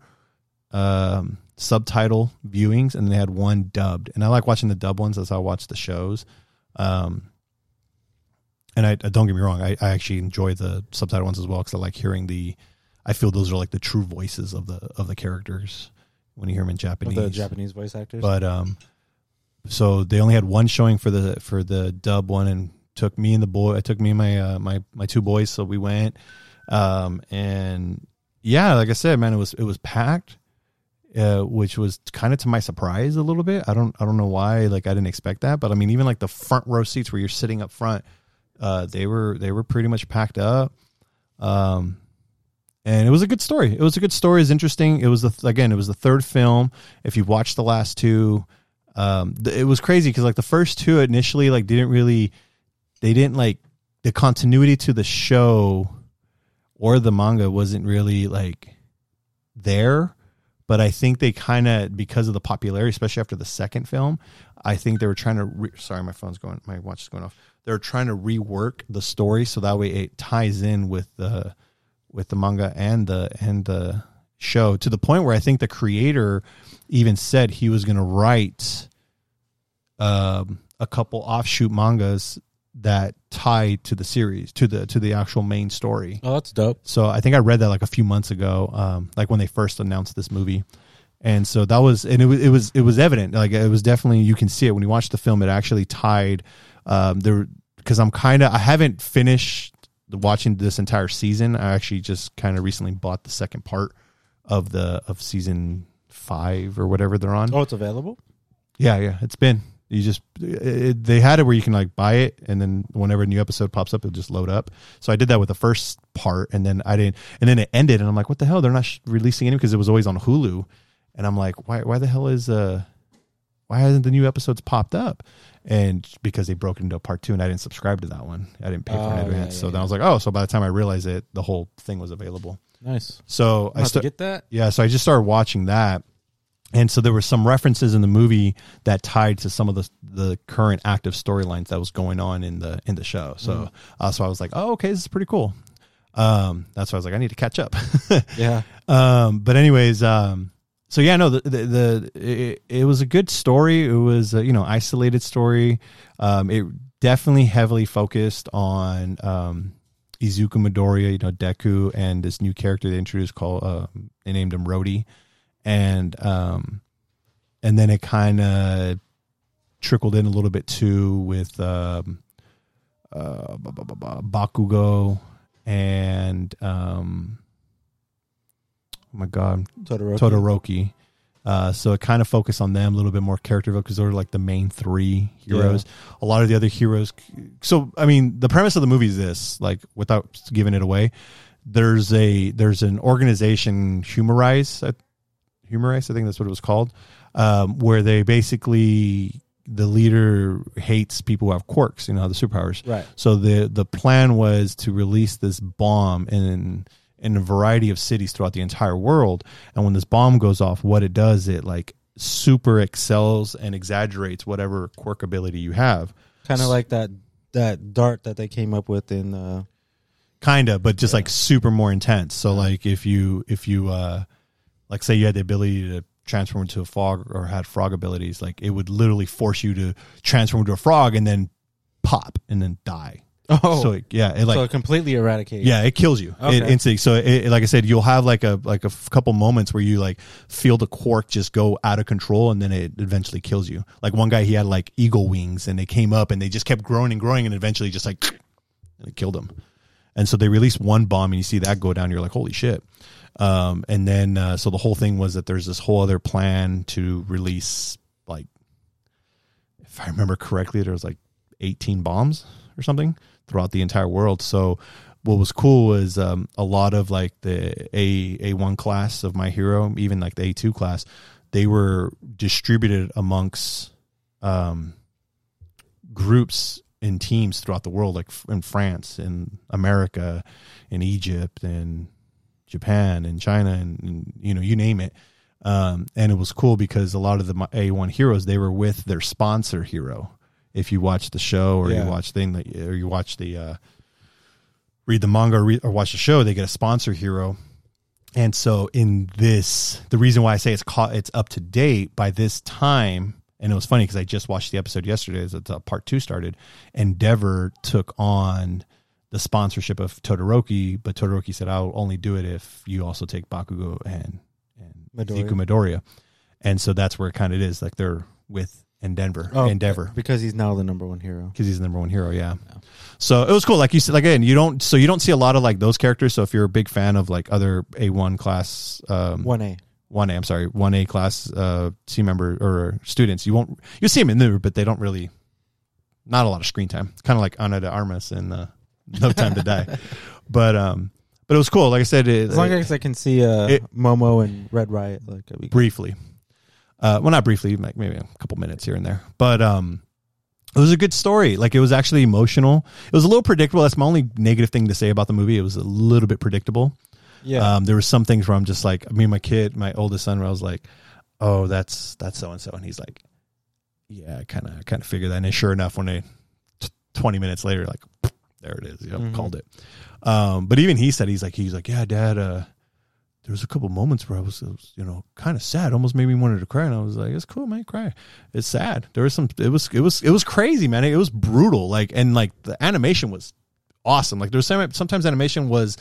um, subtitle viewings and they had one dubbed. And I like watching the dub ones as I watch the shows. Um, and I don't get me wrong, I, I actually enjoy the subtitle ones as well because I like hearing the. I feel those are like the true voices of the of the characters when you hear them in Japanese. the Japanese voice actors. But um, so they only had one showing for the for the dub one, and took me and the boy. I took me and my uh, my my two boys. So we went, um, and yeah, like I said, man, it was it was packed, uh, which was kind of to my surprise a little bit. I don't I don't know why. Like I didn't expect that, but I mean, even like the front row seats where you're sitting up front, uh, they were they were pretty much packed up. Um, and it was a good story. It was a good story. It's interesting. It was the again, it was the third film. If you've watched the last two, um, th- it was crazy because like the first two initially like didn't really, they didn't like the continuity to the show or the manga wasn't really like there. But I think they kind of because of the popularity, especially after the second film, I think they were trying to. Re- sorry, my phone's going. My watch is going off. They're trying to rework the story so that way it ties in with the with the manga and the and the show to the point where I think the creator even said he was going to write um, a couple offshoot mangas that tie to the series to the to the actual main story. Oh, that's dope. So I think I read that like a few months ago, um, like when they first announced this movie, and so that was and it was it was it was evident. Like it was definitely you can see it when you watch the film. It actually tied um, there because I'm kind of I haven't finished watching this entire season. I actually just kind of recently bought the second part of the of season five or whatever they're on. Oh, it's available. Yeah, yeah, it's been. You just it, they had it where you can like buy it, and then whenever a new episode pops up, it'll just load up. So I did that with the first part, and then I didn't, and then it ended, and I'm like, what the hell? They're not sh- releasing any because it was always on Hulu, and I'm like, why? Why the hell is uh, why hasn't the new episodes popped up? And because they broke it into part two, and I didn't subscribe to that one, I didn't pay for Oh, in yeah, advance. yeah, so then. I was like, oh, so by the time I realized it, the whole thing was available. Nice. So I I get that. Yeah, so I just started watching that, and so there were some references in the movie that tied to some of the the current active storylines that was going on in the in the show. So, uh, so I was like, oh, okay, this is pretty cool. Um, that's why I was like, I need to catch up. Yeah. um, but anyways, um, so yeah, no, the the, the it, it was a good story. It was a, you know isolated story. Um, it definitely heavily focused on um, Izuku Midoriya, you know Deku, and this new character they introduced called uh, they named him Rody, and um, and then it kind of trickled in a little bit too with um, uh, Bakugo and um, oh my god, Todoroki. Todoroki. Uh, so it kind of focused on them a little bit more character because they're like the main three heroes. A lot of the other heroes. So I mean, the premise of the movie is this: like, without giving it away, there's a there's an organization, Humarize, uh, Humarize, I think that's what it was called, um, where they basically the leader hates people who have quirks, you know, the superpowers. Right. So the the plan was to release this bomb in in a variety of cities throughout the entire world. And when this bomb goes off, what it does, it like super excels and exaggerates whatever quirk ability you have. Kind of like that that dart that they came up with in uh Kind of, but just like super more intense. So like if you if you uh like say you had the ability to transform into a frog or had frog abilities, like it would literally force you to transform into a frog and then pop and then die. Oh. So it, yeah, it like so completely eradicated. Yeah, it kills you. Okay. It, instantly. So, it, like I said, you'll have like a like a f- couple moments where you like feel the quirk just go out of control, and then it eventually kills you. Like one guy, he had like eagle wings, and they came up, and they just kept growing and growing, and eventually just like and it killed him. And so they released one bomb, and you see that go down. You're like, holy shit. Um, and then uh, so the whole thing was that there's this whole other plan to release like, if I remember correctly, there was like 18 bombs or something throughout the entire world. So what was cool was um, a lot of like the A A one class of my hero, even like the A two class, they were distributed amongst um, groups and teams throughout the world, like in France, in America, in Egypt, and Japan, and China, and, and you know you name it. Um, and it was cool because a lot of the A1 heroes they were with their sponsor hero. If you watch the show or Yeah. you watch thing that- or you watch the uh, read the manga or, read, or watch the show, they get a sponsor hero. And so in this, the reason why I say it's caught, it's up to date by this time, and it was funny because I just watched the episode yesterday as it's, part two started. Endeavor took on the sponsorship of Todoroki, but Todoroki said, "I'll only do it if you also take Bakugo and and Midoriya. Izuku Midoriya." And so that's where it kind of is like they're with Endeavor, Oh, Endeavor, because he's now the number one hero. because he's the number one hero. Yeah. So it was cool. Like you said, like again, you don't so you don't see a lot of like those characters. So if you're a big fan of like other A one class, um, One A. one A, I'm sorry, one A class uh, team member or students, you won't you see them in there, but they don't really not a lot of screen time. It's Kind of like Ana de Armas in uh, No Time to Die. But um, but it was cool. Like I said, it, As long as I can see uh, it- Momo and Red Riot, like briefly. Uh, well, not briefly, like maybe a couple minutes here and there, but um, it was a good story. Like it was actually emotional. It was a little predictable. That's my only negative thing to say about the movie. It was a little bit predictable. yeah. Um, there were some things where I'm just like, me and my kid, my oldest son, where I was like, oh, that's that's so and so, and he's like, yeah, I kind of kind of figured that. And sure enough, when they t- 20 minutes later, like, there it is, you know, Mhm. called it. Um, but even he said he's like he's like, yeah, Dad. Uh, there was a couple moments where I was, I was you know, kind of sad. Almost made me wanted to cry, and I was like, it's cool, man, cry. It's sad. There was some. It was it was it was crazy, man. It was brutal. Like and like the animation was awesome. Like there was some sometimes animation was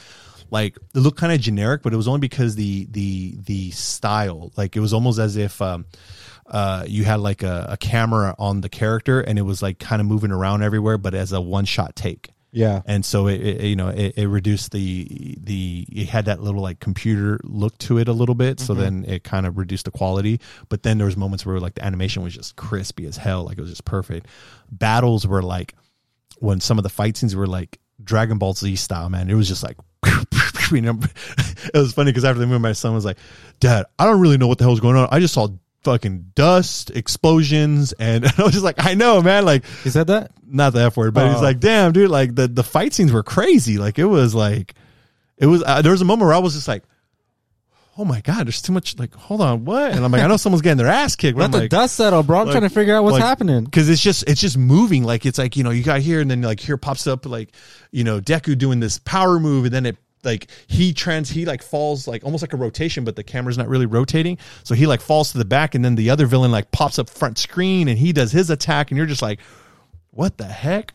like it looked kind of generic, but it was only because the the the style, like it was almost as if um, uh, you had like a, a camera on the character and it was like kind of moving around everywhere, but as a one shot take. Yeah. And so it, it you know it, it reduced the the it had that little like computer look to it a little bit, so mm-hmm. then it kind of reduced the quality. But then there was moments where like the animation was just crispy as hell, like it was just perfect. Battles were like when some of the fight scenes were like Dragon Ball Z style, man. It was just like, it was funny because after the movie, my son was like, "Dad, I don't really know what the hell's going on. I just saw fucking dust, explosions, and I was just like, I know, man. Like, He said that? not the F word, but he's Oh. like, damn, dude, like the the fight scenes were crazy. Like it was like, it was. Uh, there was a moment where I was just like. Oh my god! There's too much. Like, hold on, what? And I'm like, I know someone's getting their ass kicked. Let I'm the like, dust settle, bro. I'm like- trying to figure out what's like- happening. because it's just it's just moving like it's like you know you got here and then like here pops up like you know Deku doing this power move and then it like he trans he like falls like almost like a rotation but the camera's not really rotating so he like falls to the back and then the other villain like pops up front screen and he does his attack and you're just like what the heck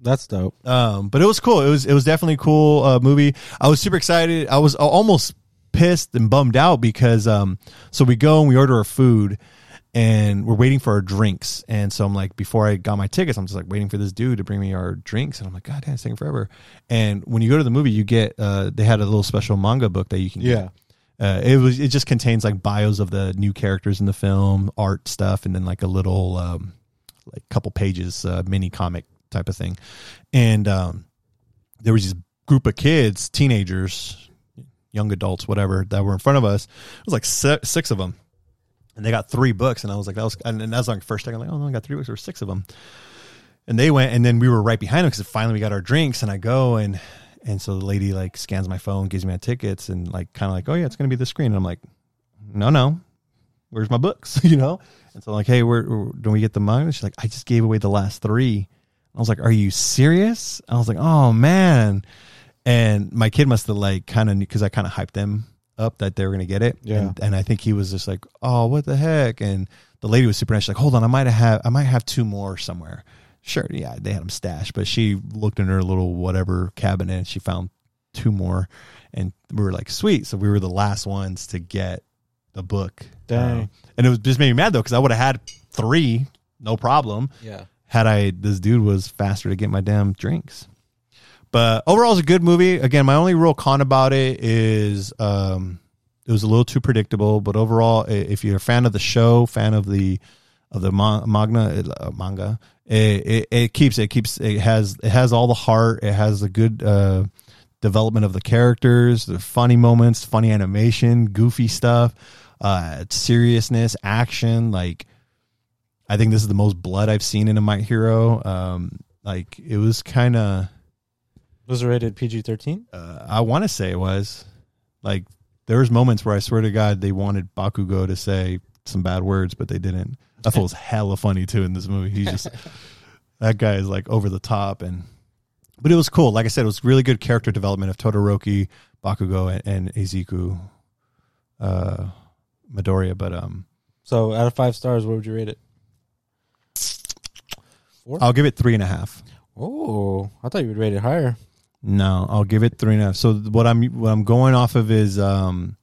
That's dope. um, but it was cool. It was it was definitely a cool uh, movie. I was super excited. I was almost pissed and bummed out because um, so we go and we order our food and we're waiting for our drinks. And so I'm like, before I got my tickets, I'm just like waiting for this dude to bring me our drinks. And I'm like, God damn, it's taking forever. And when you go to the movie, you get uh, they had a little special manga book that you can get. Uh, it was it just contains like bios of the new characters in the film, art stuff, and then like a little um, like couple pages uh, mini comic type of thing. And um, there was this group of kids, teenagers, young adults, whatever, that were in front of us. It was like se- six of them, and they got three books. And I was like, that was, and, and that was like first time. I'm like, oh no, I got three books. Were six of them. And they went, and then we were right behind them because finally we got our drinks. And I go and and so the lady like scans my phone, gives me my tickets, and like kind of like, oh yeah, it's gonna be the screen. And I'm like, no, no, where's my books? you know. And so I'm like, hey, where, where do we get the money? She's like, I just gave away the last three. I was like, are you serious? I was like, oh man. And my kid must have like kind of because I kind of hyped them up that they were gonna get it. Yeah. And, and I think he was just like, oh, what the heck? And the lady was super nice. She's like, hold on, I might have, I might have two more somewhere. Sure, yeah, they had them stashed, but she looked in her little whatever cabinet and she found two more, and we were like, sweet. So we were the last ones to get the book. Dang. Uh, and it was just made me mad though because I would have had three, no problem Yeah. had I this dude was faster to get my damn drinks. But overall, it's a good movie. Again, my only real con about it is um, it was a little too predictable. But overall, if you're a fan of the show, fan of the of the ma- magna uh, manga, it, it, it keeps it keeps it has it has all the heart. It has a good uh, development of the characters, the funny moments, funny animation, goofy stuff, uh, seriousness, action. Like I think this is the most blood I've seen in a My Hero. Um, like it was kind of Was it rated PG 13? uh, I want to say it was like there was moments where I swear to God they wanted Bakugo to say some bad words, but they didn't. I thought it was hella funny too in this movie. He's just that guy is like over the top and but it was cool. Like I said, it was really good character development of Todoroki, Bakugo, and, and Izuku, uh, Midoriya. But um, So out of five stars, what would you rate it? Four? I'll give it three and a half. Oh, I thought you would rate it higher. No, I'll give it three and a half. So what I'm what I'm going off of is um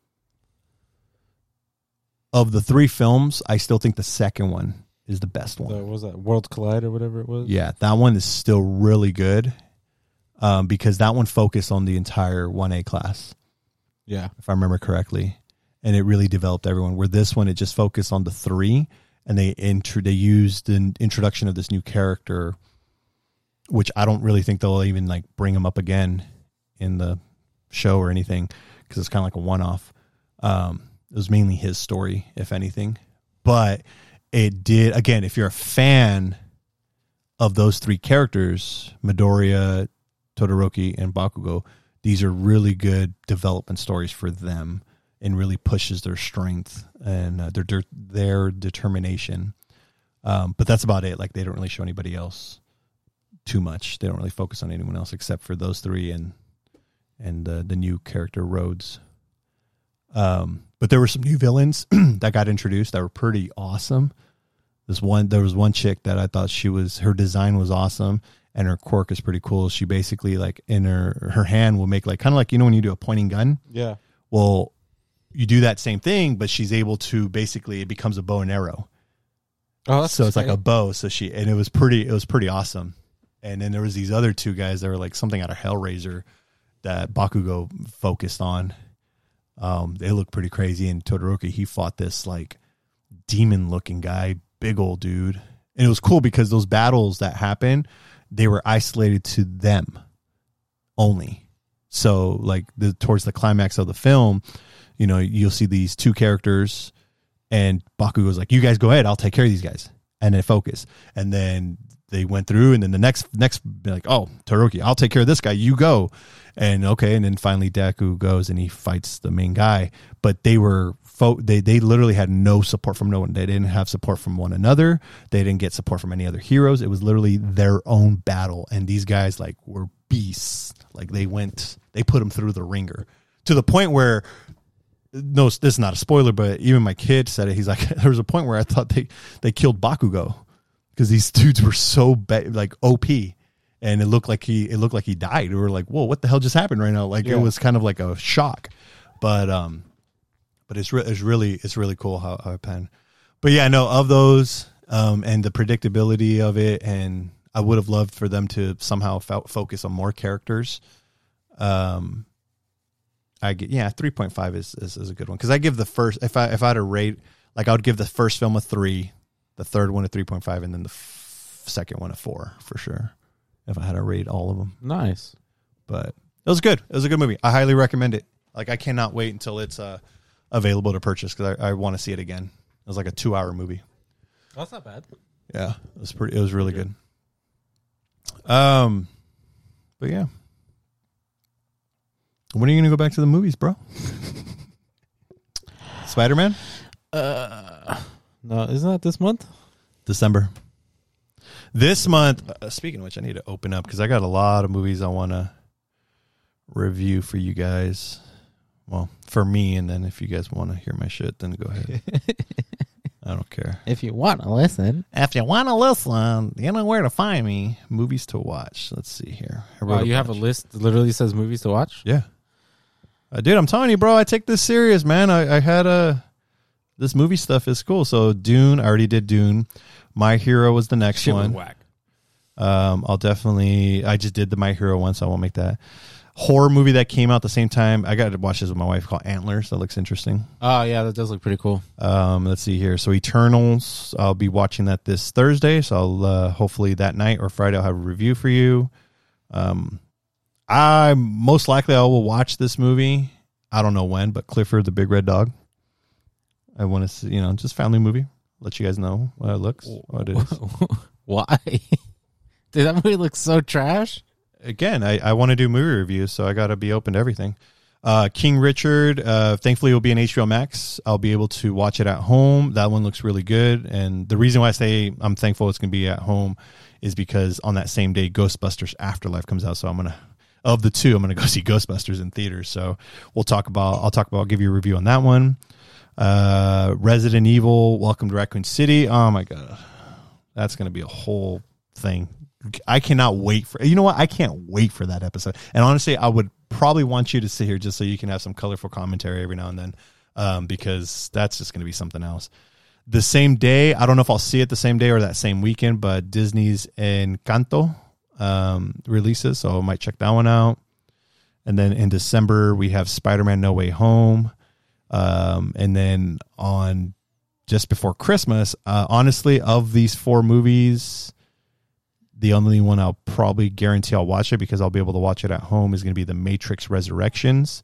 of the three films, I still think the second one is the best one. The, what was that World Collide or whatever it was? Yeah, that one is still really good um, because that one focused on the entire 1A class, Yeah. if I remember correctly. And it really developed everyone. Where this one, it just focused on the three and they intro- they used an introduction of this new character, which I don't really think they'll even like bring him up again in the show or anything because it's kind of like a one off. Um, it was mainly his story, if anything, but it did again. If you're a fan of those three characters, Midoriya, Todoroki, and Bakugo, these are really good development stories for them and really pushes their strength and uh, their their, their determination. Um, but that's about it. Like they don't really show anybody else too much. They don't really focus on anyone else except for those three and and uh, the new character Rhodes. Um, but there were some new villains that got introduced that were pretty awesome. This one, there was one chick that I thought she was her design was awesome, and her quirk is pretty cool. She basically like in her her hand will make like kind of like you know when you do a pointing gun. Yeah. Well, you do that same thing, but she's able to basically it becomes a bow and arrow. Oh, that's so it's like a bow. So she and it was pretty it was pretty awesome. And then there was these other two guys that were like something out of Hellraiser that Bakugo focused on. Um, they look pretty crazy. And Todoroki he fought this like demon looking guy, big old dude. And it was cool because those battles that happened, they were isolated to them only. So like the towards the climax of the film, you know, you'll see these two characters and Bakugo's like, "You guys go ahead, I'll take care of these guys." And then focus. And then they went through and then the next next like, "Oh, Todoroki, I'll take care of this guy. You go." And okay, and then finally Deku goes and he fights the main guy, but they were fo- they they literally had no support from no one. They didn't have support from one another. They didn't get support from any other heroes. It was literally their own battle and these guys like were beasts. Like they went they put them through the ringer to the point where no, this is not a spoiler, but even my kid said it. He's like, there was a point where I thought they they killed Bakugo because these dudes were so ba- like OP, and it looked like he it looked like he died. We were like, whoa, what the hell just happened right now? Like Yeah. it was kind of like a shock, but um, but it's re- it's really it's really cool how how it panned. But yeah, no, of those um and the predictability of it, and I would have loved for them to somehow fo- focus on more characters. Um, I get yeah, three point five is, is is a good one because I give the first if I if I had a rate like I would give the first film a three, the third one a three point five, and then the f- second one a four for sure. If I had to rate all of them, nice. but it was good. It was a good movie. I highly recommend it. Like I cannot wait until it's uh available to purchase because I, I want to see it again. It was like a two hour movie. That's not bad. Yeah, it was pretty. It was really good. Um, but yeah. When are you gonna go back to the movies, bro? Spider Man, Uh, no, isn't that this month? December. This month. Uh, speaking of which, I need to open up because I got a lot of movies I want to review for you guys. Well, for me, and then if you guys want to hear my shit, then go ahead. I don't care. If you want to listen. If you want to listen, you know where to find me. Movies to watch. Let's see here. I Wow, wrote you have a bunch. list that literally says movies to watch? Yeah. Uh, dude, I'm telling you, bro, I take this serious, man. I, I had a this movie stuff is cool. So Dune, I already did Dune. My Hero was the next Shit one. whack. Um, I'll definitely. I just did the My Hero one, so I won't make that horror movie that came out the same time. I got to watch this with my wife called Antlers. That looks interesting. Oh, yeah, that does look pretty cool. Um, let's see here. So Eternals, I'll be watching that this Thursday. So I'll uh, hopefully that night or Friday I'll have a review for you. Um, I most likely I will watch this movie. I don't know when, but Clifford the Big Red Dog. I want to see, you know, just family movie. Let you guys know what it looks, what it is. Why? Dude, that movie looks so trash. Again, I, I want to do movie reviews, so I got to be open to everything. Uh, King Richard, uh, thankfully, it will be an HBO Max. I'll be able to watch it at home. That one looks really good. And the reason why I say I'm thankful it's going to be at home is because on that same day, Ghostbusters Afterlife comes out. So I'm going to, of the two, I'm going to go see Ghostbusters in theaters. So we'll talk about, I'll talk about, I'll give you a review on that one. Uh, Resident Evil, Welcome to Raccoon City. Oh my God. That's going to be a whole thing. I cannot wait for you know what I can't wait for that episode. And honestly, I would probably want you to sit here just so you can have some colorful commentary every now and then, um, because that's just going to be something else. the same day. I don't know if I'll see it the same day or that same weekend, but Disney's Encanto um, releases, so I might check that one out. And then in December we have Spider Man No Way Home, um, and then on just before Christmas, uh, honestly, of these four movies, the only one I'll probably guarantee I'll watch it because I'll be able to watch it at home is going to be The Matrix Resurrections.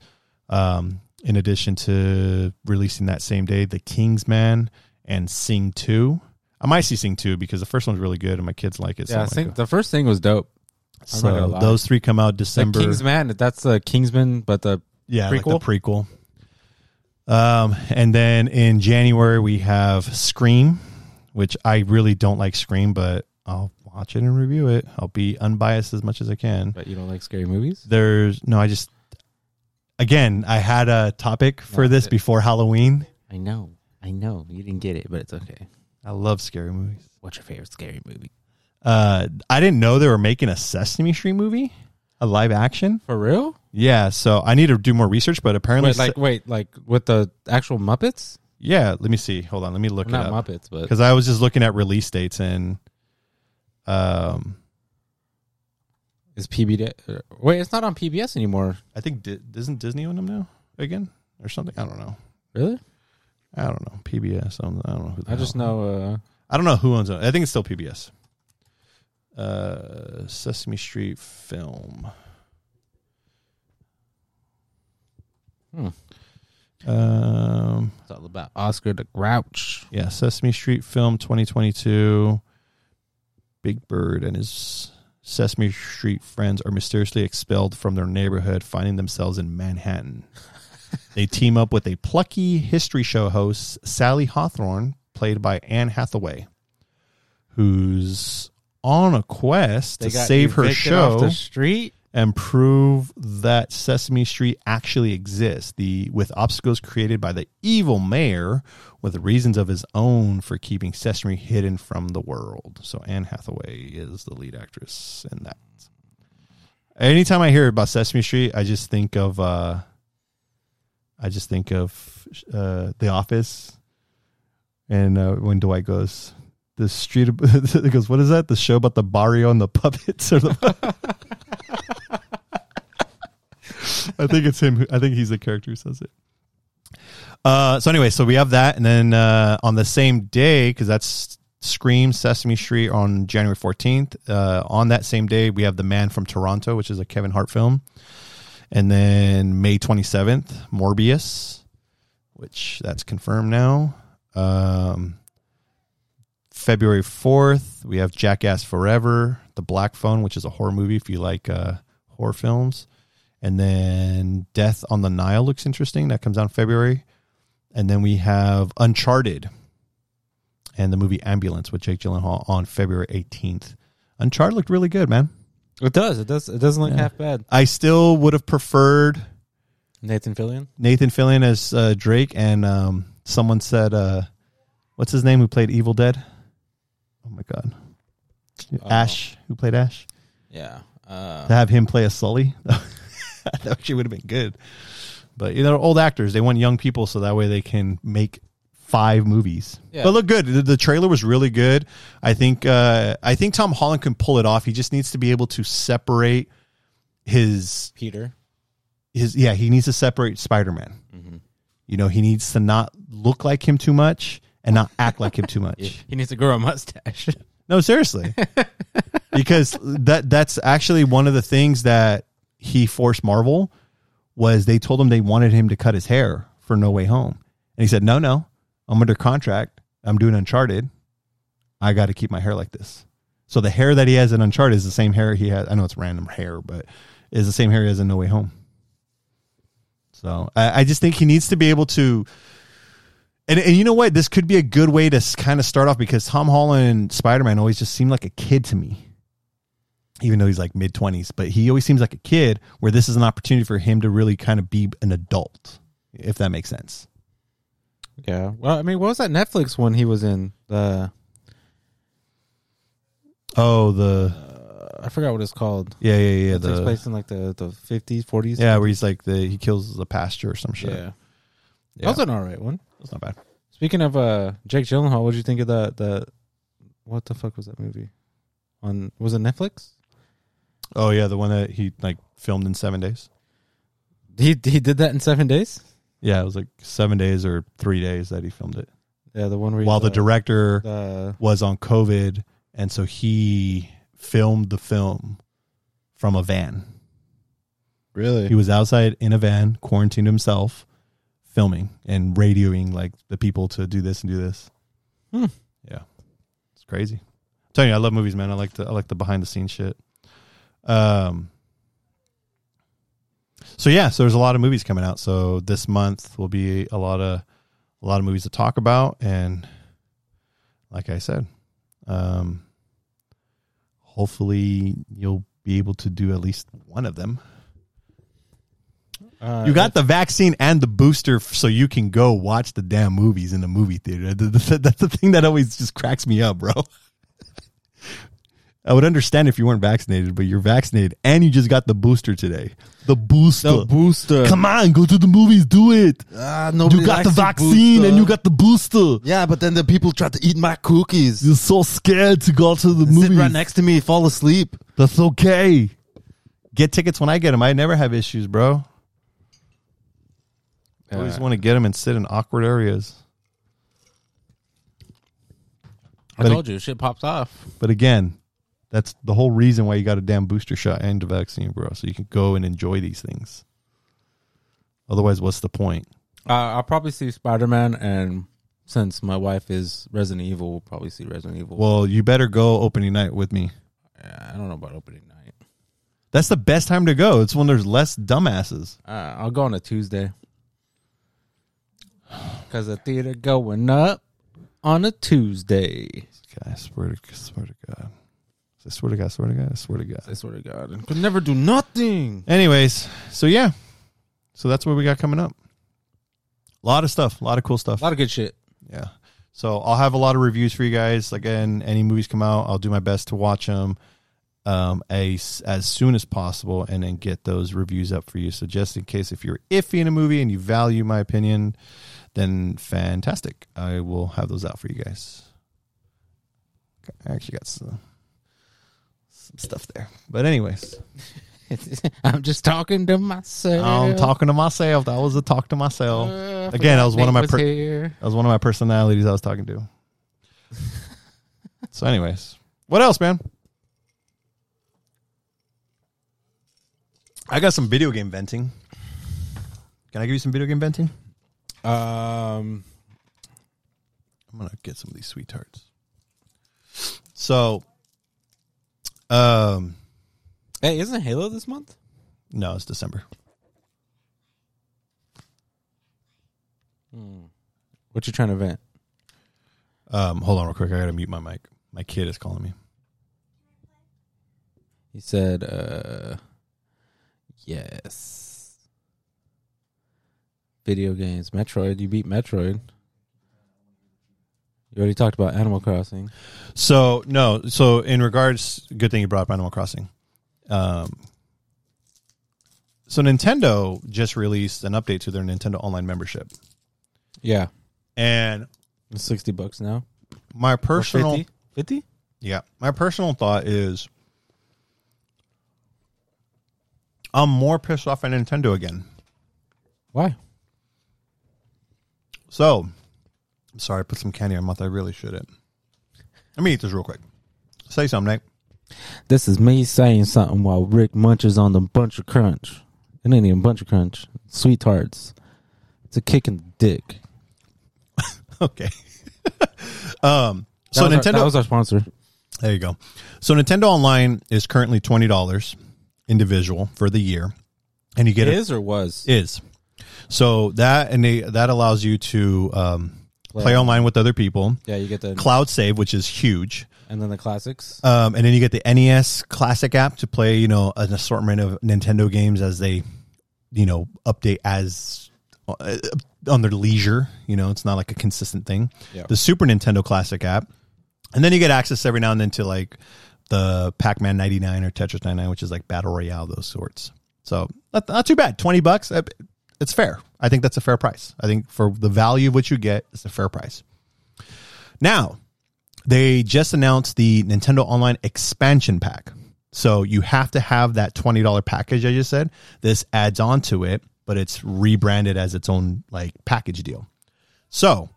Um, in addition to releasing that same day, The Kingsman and Sing 2. I might see Sing 2 because the first one's really good and my kids like it. so Yeah, I I'm think the first thing was dope. I'm not gonna so those three come out December. The. Kingsman, that's the Kingsman, but the yeah, like the prequel? Um, and then in January we have Scream, which I really don't like Scream, but I'll watch it and review it. I'll be unbiased as much as I can. but you don't like scary movies. There's no, I just again I had a topic for No, this before Halloween. I know, I know, you didn't get it, but it's okay. I love scary movies. What's your favorite scary movie? Uh, I didn't know they were making a Sesame Street movie, a live action. For real? Yeah, so I need to do more research, but apparently, Wait, like wait, like with the actual Muppets? yeah. Let me see. Hold on, let me look it not up Muppets, but because I was just looking at release dates and, um, is PBS? uh, Wait, it's not on PBS anymore. I think Di- doesn't Disney own them now again or something. I don't know. Really? I don't know. PBS. I don't, I don't know. Who the I just know. uh I don't know who owns it. I think it's still PBS. Uh, Sesame Street film. Hmm. Um, It's all about Oscar the Grouch. yeah, Sesame Street film 2022. Big Bird and his Sesame Street friends are mysteriously expelled from their neighborhood, finding themselves in Manhattan. they team up with a plucky history show host, Sally Hawthorne, played by Anne Hathaway, who's on a quest They to save her show street. and prove that Sesame Street actually exists. The with obstacles created by the evil mayor, with reasons of his own for keeping Sesame hidden from the world. So Anne Hathaway is the lead actress in that. Anytime I hear about Sesame Street, I just think of uh, I just think of uh, The Office, and uh, when Dwight goes. The street it goes. What is that? The show about the barrio and the puppets, or the I think it's him. Who, I think he's the character who says it. Uh, so anyway, so we have that, and then uh, on the same day, because that's Scream Sesame Street on January fourteenth. Uh, on that same day, we have The Man from Toronto, which is a Kevin Hart film, and then May twenty seventh, Morbius, which that's confirmed now. Um, February fourth, we have Jackass Forever, The Black Phone, which is a horror movie if you like uh, horror films. And then Death on the Nile looks interesting. That comes out in February. And then we have Uncharted and the movie Ambulance with Jake Gyllenhaal on February 18th. Uncharted looked really good, man. It does. It does. It doesn't look Yeah. half bad. I still would have preferred Nathan Fillion. Nathan Fillion as uh, Drake, and um, someone said, uh, "What's his name? Who played Evil Dead?" Oh my god. Ash, who played Ash. Yeah. Uh, To have him play a Sully, that actually would have been good. But you know, old actors, they want young people so that way they can make five movies. Yeah. But look good. The, the trailer was really good. I think uh, I think Tom Holland can pull it off. He just needs to be able to separate his Peter. his yeah, he needs to separate Spider-Man. Mm-hmm. You know, he needs to not look like him too much and not act like him too much. He needs to grow a mustache. No, seriously. because that that's actually one of the things that he forced Marvel was they told him they wanted him to cut his hair for No Way Home. And he said, "No, no. I'm under contract. I'm doing Uncharted. I got to keep my hair like this." So the hair that he has in Uncharted is the same hair he has. I know it's random hair, but is the same hair he has in No Way Home. So I, I just think he needs to be able to and, and you know what? This could be a good way to kind of start off because Tom Holland and Spider Man always just seemed like a kid to me, even though he's like mid 20s. But he always seems like a kid where this is an opportunity for him to really kind of be an adult, if that makes sense. yeah. Well, I mean, what was that Netflix one he was in? The Oh, the. uh, I forgot what it's called. Yeah, yeah, yeah. it takes place in like the the fifties, forties. yeah, where he's like the he kills the pasture or some shit. yeah. Yeah. That was an alright one. That's not bad. Speaking of uh, Jake Gyllenhaal, what did you think of the the what the fuck was that movie? On was it Netflix? Oh yeah, the one that he like filmed in seven days. He he did that in seven days. Yeah, it was like seven days or three days that he filmed it. Yeah, the one where While the uh, director the was on COVID, and so he filmed the film from a van. really He was outside in a van, quarantined himself, filming and radioing like the people to do this and do this. Hmm. Yeah, it's crazy. I'm telling you, I love movies, man. I like the I like the behind the scenes shit. Um. So yeah, so there's a lot of movies coming out. So this month will be a lot of a lot of movies to talk about, and like I said, um, hopefully you'll be able to do at least one of them. Uh, You got the vaccine and the booster, so you can go watch the damn movies in the movie theater. That's the thing that always just cracks me up, bro. I would understand if you weren't vaccinated, but you're vaccinated and you just got the booster today. The booster. the booster. Come on, go to the movies, do it. Ah, nobody You got the vaccine booster. and you got the booster. Yeah, but then the people try to eat my cookies. You're so scared to go to the Sit movies. right next to me, fall asleep. That's okay. Get tickets when I get them. I never have issues, bro. I always want to get them and sit in awkward areas. I but told you, shit pops off. But again, that's the whole reason why you got a damn booster shot and a vaccine, bro. So you can go and enjoy these things. Otherwise, what's the point? Uh, I'll probably see Spider Man, and since my wife is Resident Evil, we'll probably see Resident Evil. Well, you better go opening night with me. Yeah, I don't know about opening night. That's the best time to go. It's when there's less dumbasses. Uh, I'll go on a Tuesday. Cause the theater going up on a Tuesday. I swear to, swear to God. I swear to God, swear to God, I swear to God. I swear to God, and could never do nothing. Anyways, so yeah. So that's what we got coming up. A lot of stuff, a lot of cool stuff. A lot of good shit. Yeah. So I'll have a lot of reviews for you guys. Again, any movies come out, I'll do my best to watch them um, as as soon as possible, and then get those reviews up for you. So just in case if you're iffy in a movie and you value my opinion, then fantastic. I will have those out for you guys. I actually got some some stuff there, but anyways, I'm just talking to myself. I'm talking to myself. That was a talk to myself. Uh, Again, that was one of my Nate per-. That was one of my personalities I was talking to. so, anyways, what else, man? I got some video game venting. Can I give you some video game venting? Um, I'm gonna get some of these sweet sweethearts. So, um, hey, isn't Halo this month? no, it's December. Hmm. What you trying to vent? Um, hold on, real quick. I gotta mute my mic. My kid is calling me. He said, uh, yes. Video games. Metroid. You beat Metroid. You already talked about Animal Crossing. So no, so in regards, good thing you brought up Animal Crossing. Um, so Nintendo just released an update to their Nintendo Online membership, Yeah. and It's 60 bucks now. my personal 50? 50? yeah, my personal thought is, I'm more pissed off at Nintendo again. Why? So, I'm sorry, I put some candy in my mouth. I really shouldn't. Let me eat this real quick. Say something, Nate. This is me saying something while Rick munches on the bunch of crunch. It ain't even bunch of crunch. Sweet tarts. It's a kick in the dick. Okay. um. So That our- Nintendo. that was our sponsor. There you go. So Nintendo Online is currently twenty dollars individual for the year, and you get It it is or was? is. So that and they, that allows you to um, Play play online with other people. Yeah, you get the Cloud save, which is huge, and then the classics. um, and then you get the NES Classic app to play. You know, an assortment of Nintendo games as they, you know, update as uh, on their leisure. You know, it's not like a consistent thing. Yeah. The Super Nintendo Classic app, and then you get access every now and then to like the Pac Man ninety nine or Tetris ninety nine, which is like battle royale those sorts. So not, not too bad. Twenty bucks. It's fair. I think that's a fair price. I think for the value of what you get, it's a fair price. Now, they just announced the Nintendo Online expansion pack. So you have to have that $20 package I just said. This adds on to it, but it's rebranded as its own like package deal. So,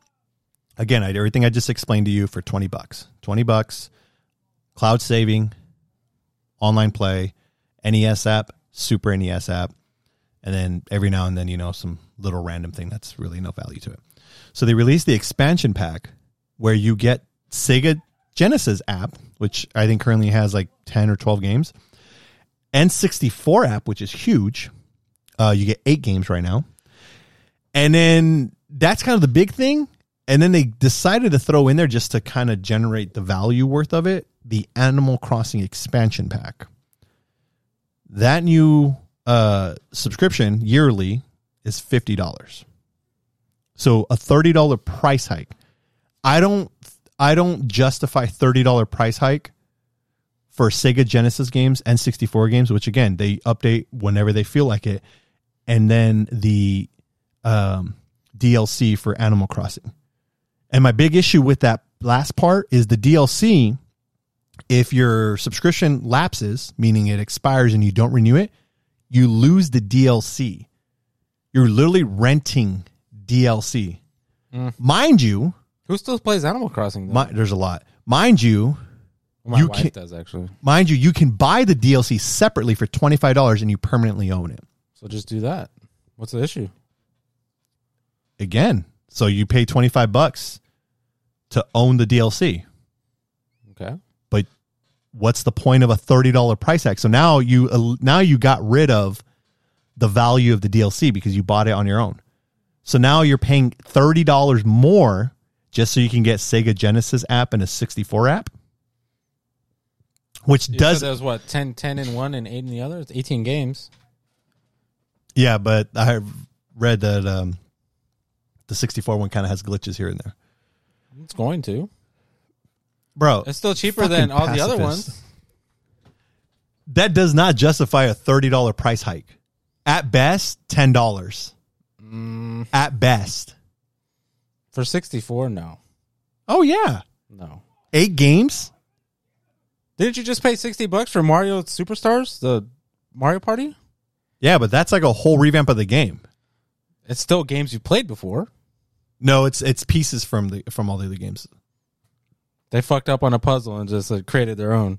again, I everything I just explained to you for 20 bucks. 20 bucks, cloud saving, online play, NES app, Super NES app, and then every now and then, you know, some little random thing that's really no value to it. So they released the expansion pack where you get Sega Genesis app, which I think currently has like 10 or 12 games, N64 app, which is huge. Uh, you get eight games right now. And then that's kind of the big thing. And then they decided to throw in there just to kind of generate the value worth of it the Animal Crossing expansion pack. That new uh, subscription yearly is $50. So a $30 price hike. I don't I don't justify $30 price hike for Sega Genesis games and 64 games, which again, they update whenever they feel like it, and then the um, DLC for Animal Crossing. And my big issue with that last part is the DLC. If your subscription lapses, meaning it expires and you don't renew it, you lose the DLC. You're literally renting DLC. Mm. Mind you, Who still plays Animal Crossing? Mi- there's a lot. Mind you, My you wife can- does actually. mind you, you can buy the DLC separately for twenty five dollars and you permanently own it. So just do that. What's the issue? Again, so you pay twenty five bucks to own the DLC. Okay. What's the point of a thirty dollar price tag? So now you now you got rid of the value of the DLC because you bought it on your own. So now you're paying thirty dollars more just so you can get Sega Genesis app and a sixty four app, which You does was what 10, 10 in one and eight in the other. It's eighteen games. Yeah, but I read that um, the 64 one kind of has glitches here and there. It's going to. Bro, It's still cheaper than all the other ones. that does not justify a $30 price hike. At best, $10. Mm, At best. for sixty four, no, Oh, yeah. no. Eight games? Didn't you just pay sixty bucks for Mario Superstars, the Mario Party? Yeah, but that's like a whole revamp of the game. It's still games you've played before. No, it's it's pieces from the from all the other games. They fucked up on a puzzle and just uh, created their own.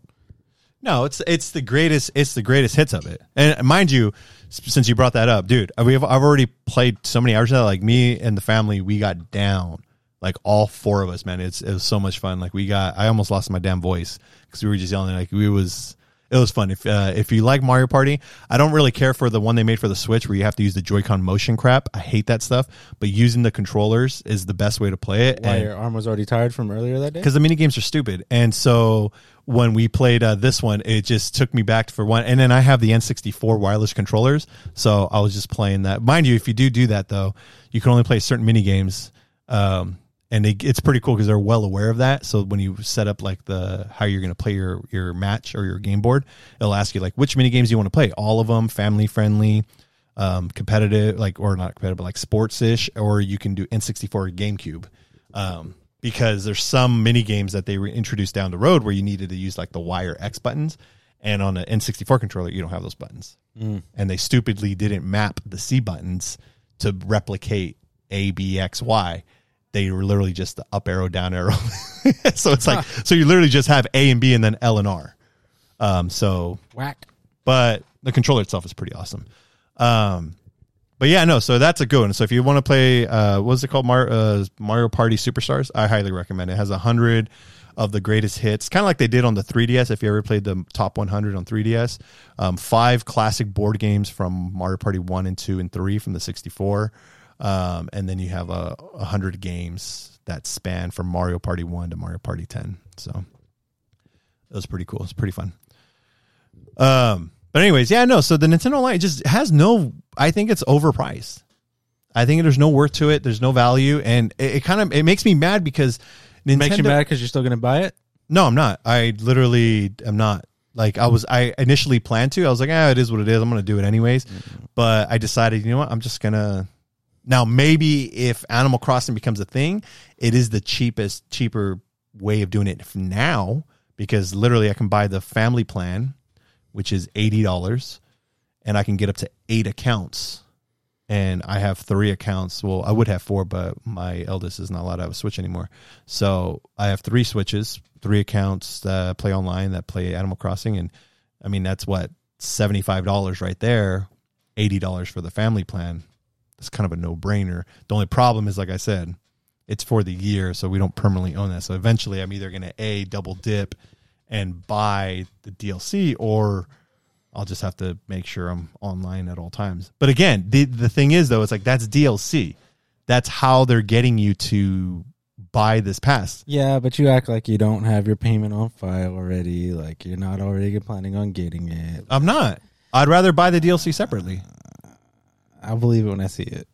No, it's it's the greatest it's the greatest hits of it. And mind you, since you brought that up, dude, we have I've already played so many hours of that. Like me and the family, we got down. Like all four of us, man. It's it was so much fun. Like we got I almost lost my damn voice because we were just yelling. Like we was it was fun. If uh, if you like Mario Party, I don't really care for the one they made for the Switch where you have to use the Joy-Con motion crap. I hate that stuff. But using the controllers is the best way to play it. Why And- your arm was already tired from earlier that day? because the mini games are stupid. And so when we played uh, this one, it just took me back for one. And then I have the N64 wireless controllers, so I was just playing that. Mind you, if you do do that though, you can only play certain mini games. Um, and they, it's pretty cool because they're well aware of that. So when you set up like the how you're going to play your your match or your game board, it'll ask you like which mini games you want to play. All of them, family friendly, um, competitive, like or not competitive, but like sports ish, or you can do N64 or GameCube. Um, because there's some mini games that they introduced down the road where you needed to use like the Y or X buttons, and on an N64 controller you don't have those buttons, and they stupidly didn't map the C buttons to replicate A, B, X, Y. They were literally just the up arrow, down arrow. so it's like so you literally just have A and B and then L and R. Um, so Whack. but the controller itself is pretty awesome. Um, but yeah, no, so that's a good one. So if you want to play, uh, what's it called, Mar- uh, Mario Party Superstars, I highly recommend it. It has a hundred of the greatest hits, kind of like they did on the 3DS. If you ever played the top 100 on 3DS, um, five classic board games from Mario Party one and two and three from the 64, um, and then you have a, a hundred games that span from Mario Party one to Mario Party 10. So it was pretty cool. It's pretty fun. Um, but anyways, yeah, no. So the Nintendo Online just has no. I think it's overpriced. I think there's no worth to it. There's no value, and it, it kind of it makes me mad because Nintendo. Makes you mad because you're still going to buy it? No, I'm not. I literally am not. Like I was, I initially planned to. I was like, ah, it is what it is. I'm going to do it anyways. But I decided, you know what? I'm just gonna. Now maybe if Animal Crossing becomes a thing, it is the cheapest, cheaper way of doing it now because literally I can buy the family plan, which is eighty dollars, and I can get up to eight accounts. And I have three accounts. Well, I would have four, but my eldest is not allowed to have a Switch anymore. So I have three Switches, three accounts that play online that play Animal Crossing, and I mean that's what seventy five dollars right there, eighty dollars for the family plan. That's kind of a no brainer. The only problem is, like I said, it's for the year, so we don't permanently own that. So eventually, I'm either going to a double dip and buy the DLC, or I'll just have to make sure I'm online at all times. But again, the the thing is though, it's like that's DLC. That's how they're getting you to buy this pass. Yeah, but you act like you don't have your payment on file already. Like you're not already planning on getting it. I'm not. I'd rather buy the DLC separately. Uh, I'll believe it when I see it.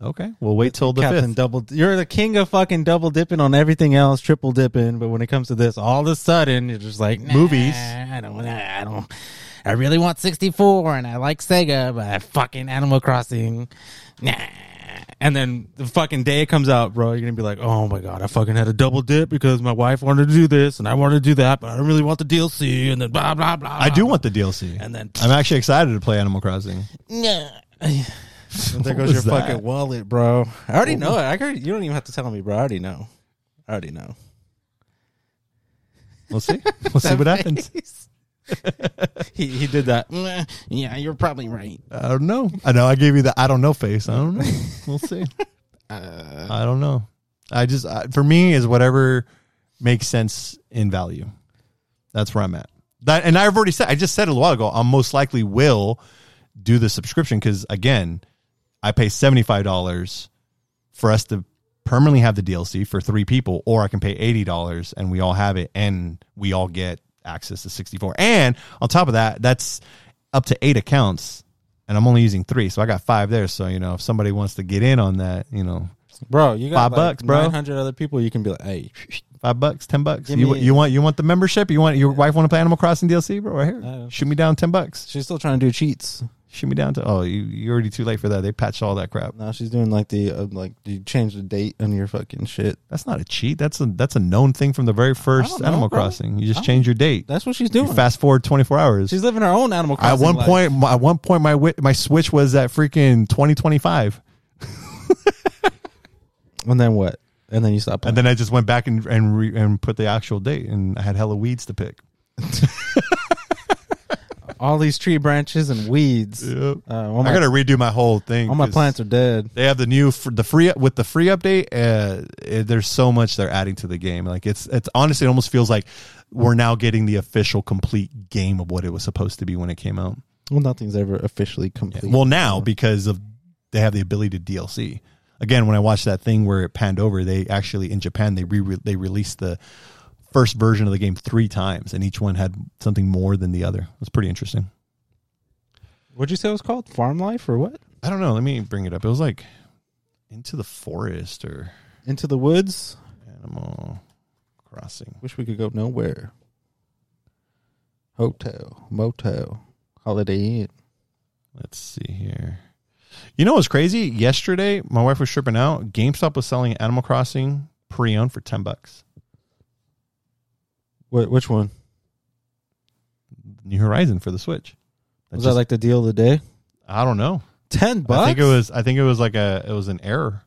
Okay, we'll wait till the Captain fifth. double. You're the king of fucking double dipping on everything else, triple dipping. But when it comes to this, all of a sudden you're just like nah, Movies. I don't. I don't. I really want 64, and I like Sega, but I fucking Animal Crossing, nah. And then the fucking day it comes out, bro, you're gonna be like, oh my god, I fucking had a double dip because my wife wanted to do this and I wanted to do that, but I don't really want the DLC, and then blah blah blah. I do want the DLC. And then I'm actually excited to play Animal Crossing. yeah. There What goes your that? fucking wallet, bro. I already know it. I already, you don't even have to tell me, bro. I already know. I already know. We'll see. We'll see what happens. he he did that. "Mm, Yeah, you're probably right. I don't know. I know. I gave you the I don't know face. I don't know. We'll see. Uh, I don't know. I just I, for me is whatever makes sense in value. That's where I'm at. That and I've already said. I just said it a while ago. I most likely will do the subscription because again, I pay seventy five dollars for us to permanently have the DLC for three people, or I can pay eighty dollars and we all have it, and we all get access to sixty four. And on top of that, that's up to eight accounts, and I'm only using three, so I got five there. So you know, if somebody wants to get in on that, you know, bro, you got Five like bucks, bro. 900 other people. You can be like, hey, Five bucks, ten bucks. Give You, me- you want you want the membership? You want your wife want to play Animal Crossing DLC, bro? Right here, shoot me down ten bucks. she's still trying to do cheats. Shoot me down to oh, you you're already too late for that. They patched all that crap. Now she's doing like the uh, like you change the date on your fucking shit. That's not a cheat. That's a that's a known thing from the very first know, Animal bro. Crossing. You just change your date. That's what she's You doing. fast forward twenty four hours. She's living her own Animal Crossing. at one life. point, my, at one point, my wi- my Switch was at freaking twenty twenty five, and then what? And then you stop. Playing. and then I just went back and and re, and put the actual date, and I had hella weeds to pick. all these tree branches and weeds. Yep. Uh, all I got to redo my whole thing. all my plants are dead. They have the new the free with the free update. Uh, it, there's so much they're adding to the game. Like it's it's honestly it almost feels like we're now getting the official complete game of what it was supposed to be when it came out. Well, nothing's ever officially complete. Well, now because of they have the ability to DLC. Again, when I watched that thing where it panned over, they actually in Japan they re they released the first version of the game three times, and each one had something more than the other. It was pretty interesting. What'd you say it was called? Farm life or what? I don't know. Let me bring it up. It was like into the forest or Into the woods. Animal Crossing. Wish we could go nowhere. Hotel, motel, Holiday Inn. Let's see here. You know what's crazy? Yesterday, my wife was tripping out. GameStop was selling Animal Crossing pre-owned for ten bucks. Wh- which one New Horizon for the Switch. was that? Like the deal of the day? I don't know. Ten bucks. I think it was. I think it was like a. It was an error,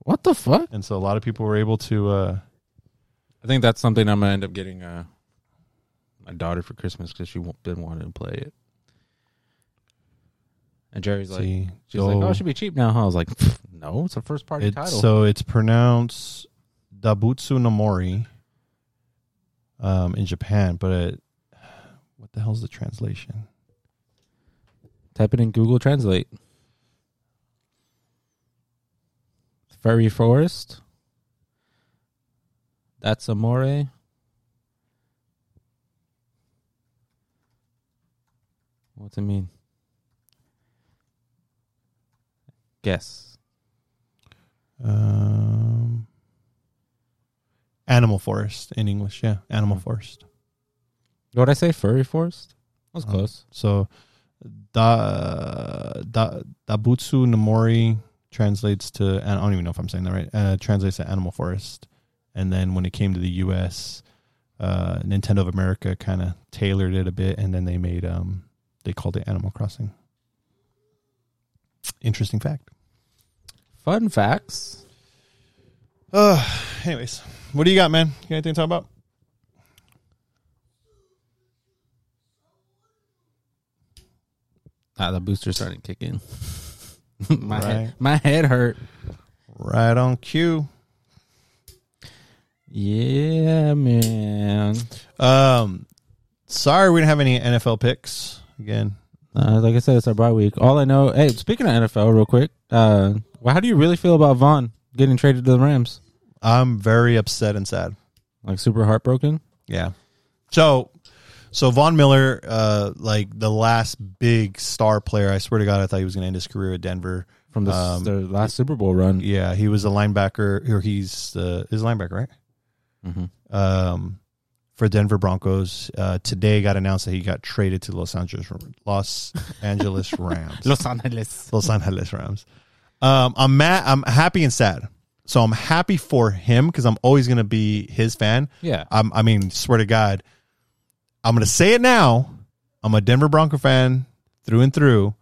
What the fuck? and so a lot of people were able to. uh I think that's something I'm gonna end up getting uh, my daughter for Christmas because she won't- been wanting to play it. And Jerry's like, see. she's like, oh, it should be cheap now. Huh? I was like, no, it's a first party It's- title. So it's pronounced Dabutsu no Mori um, in Japan, but it, what the hell's the translation? Type it in Google Translate. Fairy forest. That's amore. What's it mean? Guess. Um, Animal Forest in English, yeah, Animal Hmm. Forest. What did I say? Furry Forest? That was Um, close. So, da, da Dabutsu Namori translates to. and I don't even know if I'm saying that right. Uh, translates to Animal Forest, and then when it came to the U.S., uh, Nintendo of America kind of tailored it a bit, and then they made um they called it Animal Crossing. Interesting fact. Fun facts. Uh, anyways, what do you got, man? You got anything to talk about? Ah, the booster started kicking. my Right. head, my head hurt. Right on cue. Yeah, man. Um, sorry we didn't have any NFL picks again. Uh, like I said, it's our bye week. All I know. Hey, speaking of NFL, real quick. Uh, well, how do you really feel about Von getting traded to the Rams? I'm very upset and sad. Like super heartbroken. Yeah. So, so Von Miller, uh, like the last big star player. I swear to God, I thought he was going to end his career at Denver. from the, Um, the last Super Bowl run. Yeah, he was a linebacker, or he's uh, is a linebacker, right? Mhm. Um, for Denver Broncos. Uh, today got announced that he got traded to Los Angeles Los Angeles Rams. Los Angeles. Los Angeles Rams. Um, I'm mad. I'm happy and sad. So I'm happy for him because I'm always going to be his fan. Yeah. I'm, I mean, swear to God, I'm going to say it now. I'm a Denver Bronco fan through and through.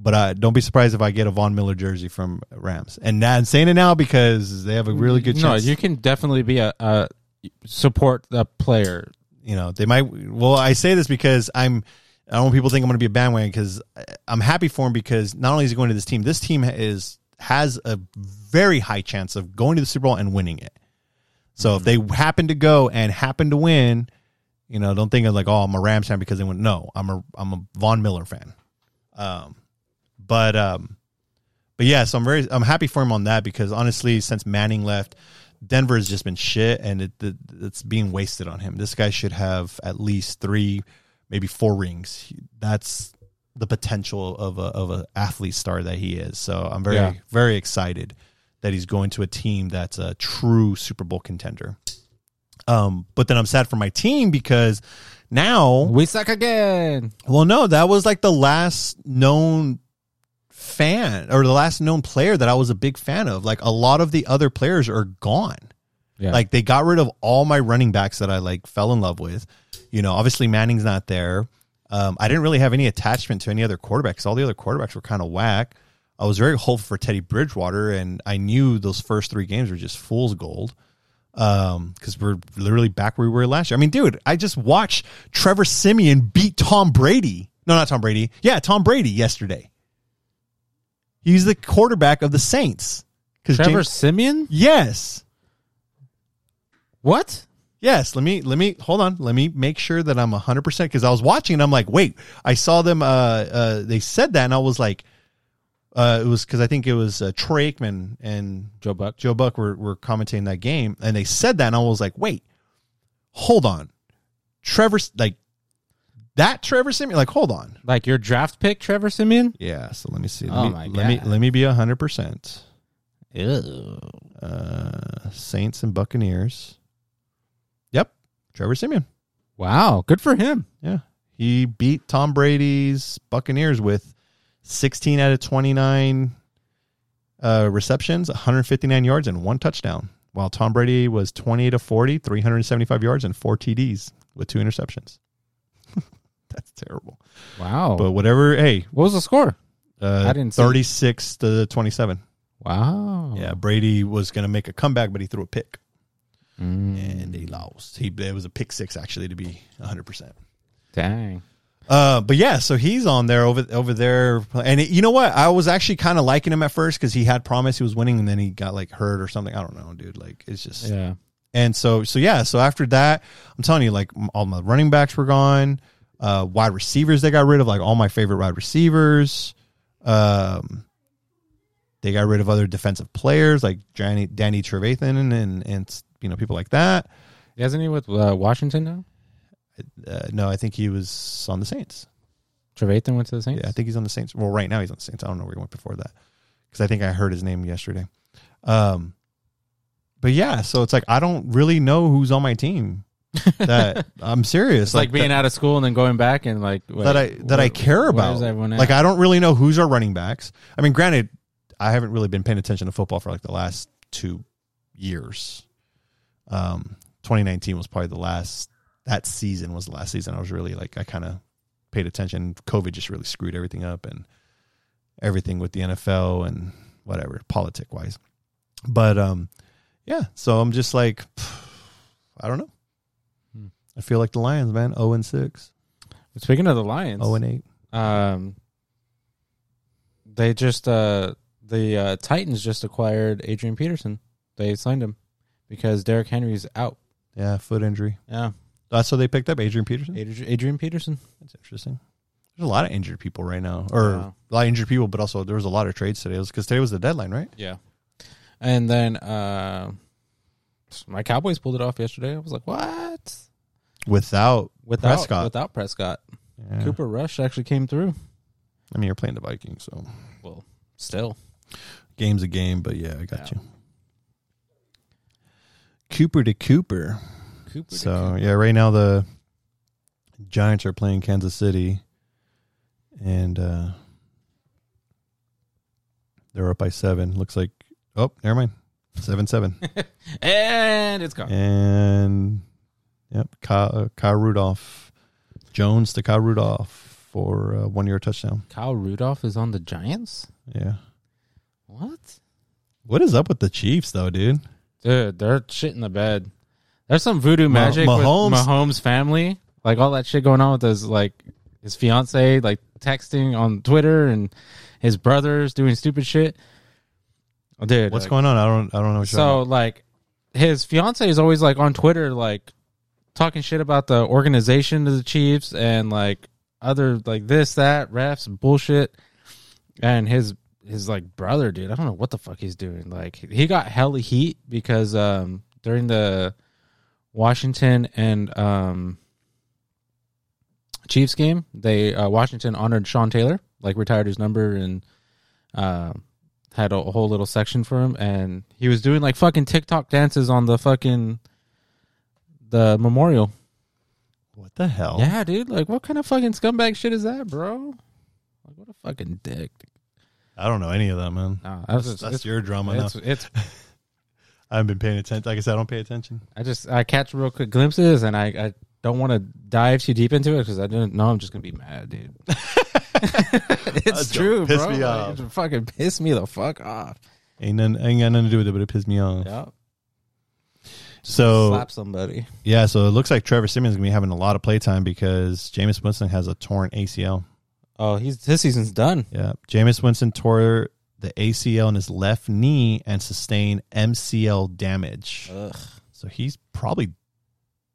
But I, don't be surprised if I get a Von Miller jersey from Rams. And now I'm saying it now because they have a really good chance. No, you can definitely be a, a support the player. you know they might well i say this because i'm i don't want people to think i'm going to be a bandwagon because i'm happy for him because not only is he going to this team this team is has a very high chance of going to the super bowl and winning it so if they happen to go and happen to win you know don't think of like oh i'm a rams fan because they went no i'm a i'm a von miller fan um but um but yeah so i'm very i'm happy for him on that because honestly since manning left Denver has just been shit, and it, it, it's being wasted on him. This guy should have at least three, maybe four rings. That's the potential of a of a athlete star that he is. So I'm very Yeah. very excited that he's going to a team that's a true Super Bowl contender. Um, but then I'm sad for my team because now We suck again. well, no, that was like the last known fan or the last known player that I was a big fan of. Like a lot of the other players are gone. Yeah. Like they got rid of all my running backs that I like fell in love with. You know, obviously Manning's not there. Um, I didn't really have any attachment to any other quarterbacks. All the other quarterbacks were kind of whack. I was very hopeful for Teddy Bridgewater, and I knew those first three games were just fool's gold. Um, because we're literally back where we were last year. I mean, dude, I just watched Trevor Siemian beat Tom Brady. No, not Tom Brady. Yeah, Tom Brady yesterday. He's the quarterback of the Saints. Trevor Siemian? yes, What? yes. Let me let me hold on. Let me make sure that I'm hundred percent because I was watching and I'm like, wait, I saw them. Uh, uh, they said that and I was like, uh, it was because I think it was uh, Troy Aikman and Joe Buck. Joe Buck were, were commentating that game, and they said that, and I was like, wait, hold on, Trevor, like that Trevor Siemian, like hold on, Like your draft pick, Trevor Siemian? yeah. So let me see. Let Oh me, my let me let me be hundred percent. Ew. Uh, Saints and Buccaneers. Yep, Trevor Simeon. Wow. Good for him. Yeah, he beat Tom Brady's Buccaneers with sixteen out of twenty nine uh, receptions, one hundred fifty nine yards, and one touchdown. While Tom Brady was twenty eight of 40, 375 yards, and four TDs with two interceptions. That's terrible. Wow. But whatever. Hey, what was the score? uh, I didn't see- thirty six to twenty seven. Wow. Yeah, Brady was going to make a comeback, but he threw a pick. Mm, and they lost. He it was a pick six actually to be hundred percent. dang. Uh, but yeah, so he's on there over over there, and it, you know what? I was actually kind of liking him at first because he had promise he was winning, and then he got like hurt or something. I don't know, dude. Like it's just Yeah. and so so yeah. So after that, I'm telling you, like all my running backs were gone. Uh, wide receivers they got rid of, like all my favorite wide receivers. Um, they got rid of other defensive players like Danny Danny Trevathan and and, and you know people like that. Isn't he with uh, Washington now? Uh, no, I think he was on the Saints. Trevathan went to the Saints? Yeah, I think he's on the Saints. Well, right now he's on the Saints. I don't know where he went before that because I think I heard his name yesterday. Um, but yeah, so it's like I don't really know who's on my team that I'm serious. It's like, being that, out of school and then going back and like that I that I care about. Like I don't really know who's our running backs. I mean, granted, I haven't really been paying attention to football for like the last two years. Um, 2019 was probably the last. That season was the last season I was really like I kind of paid attention. COVID just really screwed everything up and everything with the NFL and whatever politic wise. But um, yeah. So I'm just like, I don't know. Hmm. I feel like the Lions, man. 0 and six, Speaking of the Lions, 0 and eight. um, they just uh the uh, Titans just acquired Adrian Peterson. They signed him because Derrick Henry's out. Yeah, foot injury. Yeah, That's what they picked up, Adrian Peterson. Adrian, Adrian Peterson. That's interesting. There's a lot of injured people right now, or Yeah. a lot of injured people, but also there was a lot of trades today. because today was the deadline, right? Yeah, and then uh, my Cowboys pulled it off yesterday. I was like, what? Without Without Prescott. without Prescott, yeah. Cooper Rush actually came through. I mean, you're playing the Vikings, so Well, still, game's a game. But yeah, I got Yeah. you. Cooper to Cooper. Cooper. So Cooper. yeah, right now the Giants are playing Kansas City, and uh they're up by seven. Looks like oh, never mind, seven seven. and it's gone. And yep, Kyle, uh, Kyle Rudolph, Jones to Kyle Rudolph for a one year touchdown. Kyle Rudolph is on the Giants. Yeah. What? What is up with the Chiefs though, dude? Dude, they're shit in the bed. There's some voodoo magic Mahomes- with Mahomes' family, like all that shit going on with his like his fiance, like texting on Twitter, and his brothers doing stupid shit. Oh, dude, What's like, going on? I don't. I don't know. What you're So like, his fiance is always like on Twitter, like talking shit about the organization of the Chiefs and like other like this that refs bullshit. And his his like brother, dude, I don't know what the fuck he's doing. Like he got hella heat because um during the Washington and um Chiefs game, they uh, Washington honored Sean Taylor, like retired his number and um had a whole little section for him, and he was doing like fucking TikTok dances on the fucking the memorial. What the hell? Yeah, dude. Like, what kind of fucking scumbag shit is that, bro? Like, what a fucking dick. I don't know any of that, man. Nah, That's, that's, that's your drama it's, it's, I haven't been paying attention. Like I said, I don't pay attention. I just I catch real quick glimpses, and I I don't want to dive too deep into it because I didn't know I'm just gonna be mad, dude. it's true, piss bro. me Like, off. it fucking piss me the fuck off. Ain't none, ain't got nothing to do with it, but it pissed me off. Yeah. So slap somebody. yeah, so it looks like Trevor Siemian is gonna be having a lot of playtime because Jameis Winston has a torn ACL. Oh, he's his season's done. Yeah, Jameis Winston tore the ACL in his left knee and sustain MCL damage. Ugh. So he's probably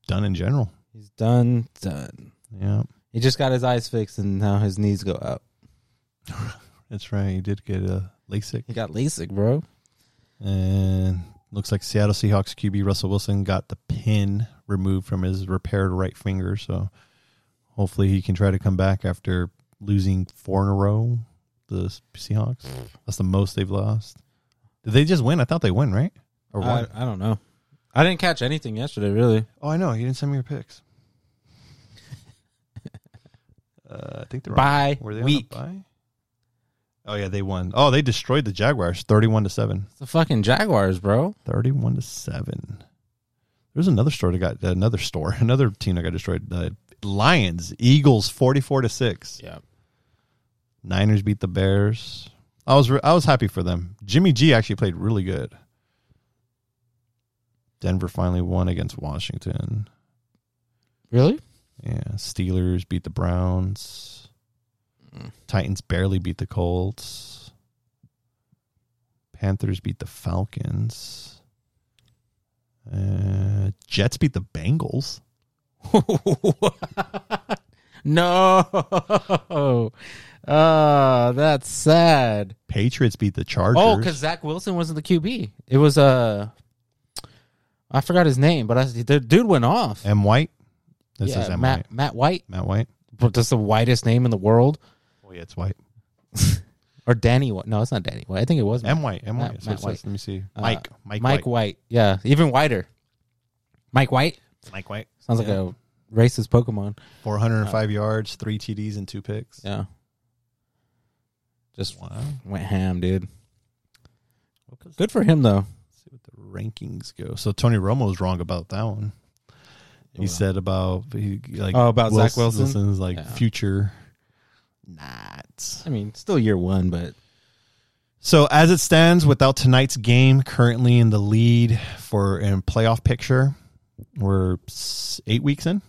done in general. He's done. Done. Yeah, He just got his eyes fixed, and now his knees go out. that's right. He did get a LASIK, He got LASIK, bro. and looks like Seattle Seahawks QB Russell Wilson got the pin removed from his repaired right finger. So hopefully he can try to come back after losing four in a row. The Seahawks. That's the most they've lost. Did they just win? I thought they won, right? Or I, won? I don't know. I didn't catch anything yesterday, really. Oh, I know. You didn't send me your picks. uh, I think they're Bye. On, were they on Week. bye? Oh yeah, they won. Oh, they destroyed the Jaguars, thirty-one to seven. It's the fucking Jaguars, bro. Thirty-one to seven. There's another store that got another store, another team that got destroyed. The Lions, Eagles, forty-four to six. Yeah. Niners beat the Bears. I was re- I was happy for them. Jimmy G actually played really good. Denver finally won against Washington. Really? Yeah, Steelers beat the Browns. Titans barely beat the Colts. Panthers beat the Falcons. Uh, Jets beat the Bengals. no. Uh, that's sad. Patriots beat the Chargers. Oh, because Zach Wilson wasn't the QB. It was uh, I forgot his name, but I, the dude went off. M White. This yeah, is M Matt White. Matt White. Matt White. But That's the whitest name in the world. Oh yeah, it's White. Or Danny White. No, it's not Danny White. I think it was M White. M White. Matt says. White. Let me see. Uh, Mike. Mike. Mike White. White. Yeah, even whiter. Mike White. Mike White. Sounds like a racist Pokemon. 405 yards, three TDs, and two picks. Yeah. Just Wow. went ham, dude. Good for him though. see what the rankings go. So Tony Romo was wrong about that one. He Wow. said about he like Oh, about Zach Wilson? Wilson's like Yeah. future. Not. I mean, still year one, but So as it stands, without tonight's game, currently in the lead for in playoff picture, we're eight weeks in,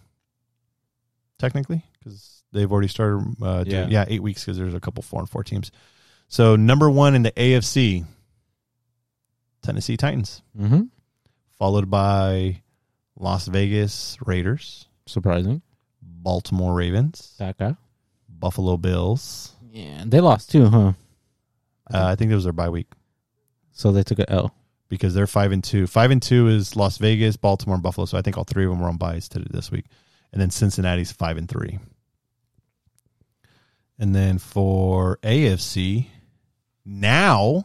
technically, because they've already started. Uh, doing- Yeah. yeah, eight weeks because there's a couple four and four teams. So number one in the AFC, Tennessee Titans, mm-hmm. followed by Las Vegas Raiders, surprising. Baltimore Ravens. Buffalo Bills. Yeah, they lost too, huh? Uh, I think it was their bye week. So they took a L. because they're five and two. Five and two is Las Vegas, Baltimore, and Buffalo. So I think all three of them were on buys to this week, and then Cincinnati's five and three. And then for AFC, now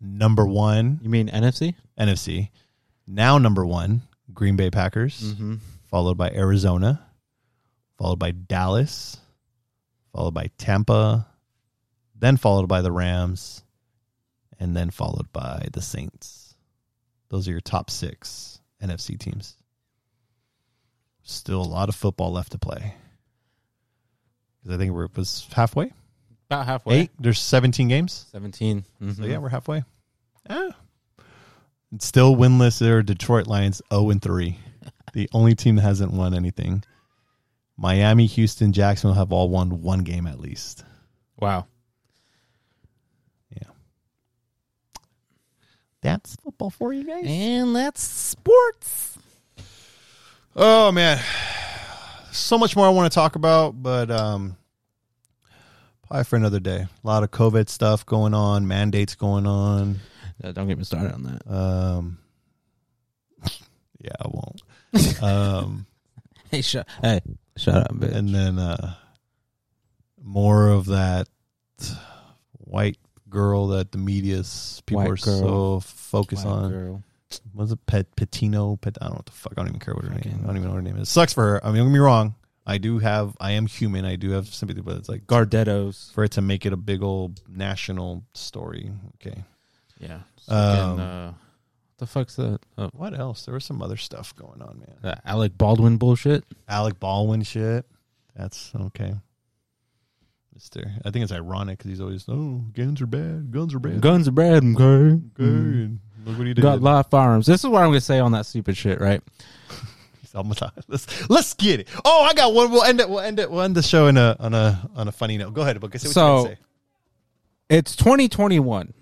number one You mean NFC? NFC, now number one Green Bay Packers, Mm-hmm. followed by Arizona, followed by Dallas, followed by Tampa, then followed by the Rams, and then followed by the Saints. Those are your top six NFC teams. Still a lot of football left to play. Because I think we're it was halfway. About halfway. Eight. There's 17 games. 17. So Mhm. yeah, we're halfway. Yeah. It's still winless. There are Detroit Lions 0 and 3. the only team that hasn't won anything. Miami, Houston, Jacksonville have all won one game at least. Wow. Yeah. That's football for you guys. And that's sports. Oh man. So much more I want to talk about, but um probably for another day. A lot of COVID stuff going on, mandates going on. Uh, don't get me started on that. Um Yeah, I won't. um Hey, shut. Hey, shut up, bitch. and then uh more of that white girl that the media's people White are girl. so focused White on. girl. Was it Pet Petino? Pet, I don't know what the fuck. I don't even care what her name. I don't even know what her name is. Sucks for her. I mean, don't get me wrong. I do have. I am human. I do have sympathy, but it's like Gardettos. for it to make it a big old national story. Okay. Yeah. Um, Fucking, uh, the fuck's that? Oh, What else? There was some other stuff going on, man. that Alec Baldwin bullshit. Alec Baldwin shit. That's okay. Mister, I think it's ironic because he's always, oh, guns are bad. Guns are bad. Guns are bad, okay? Okay. Mm. Look what he did. Got live firearms. This is what I'm gonna say on that stupid shit, right? He's almost- Let's let's get it. Oh, I got one. We'll end it. We'll end it. We'll end the show in a on a on a funny note. Go ahead, Book. Say what So- you gotta say. It's 2021.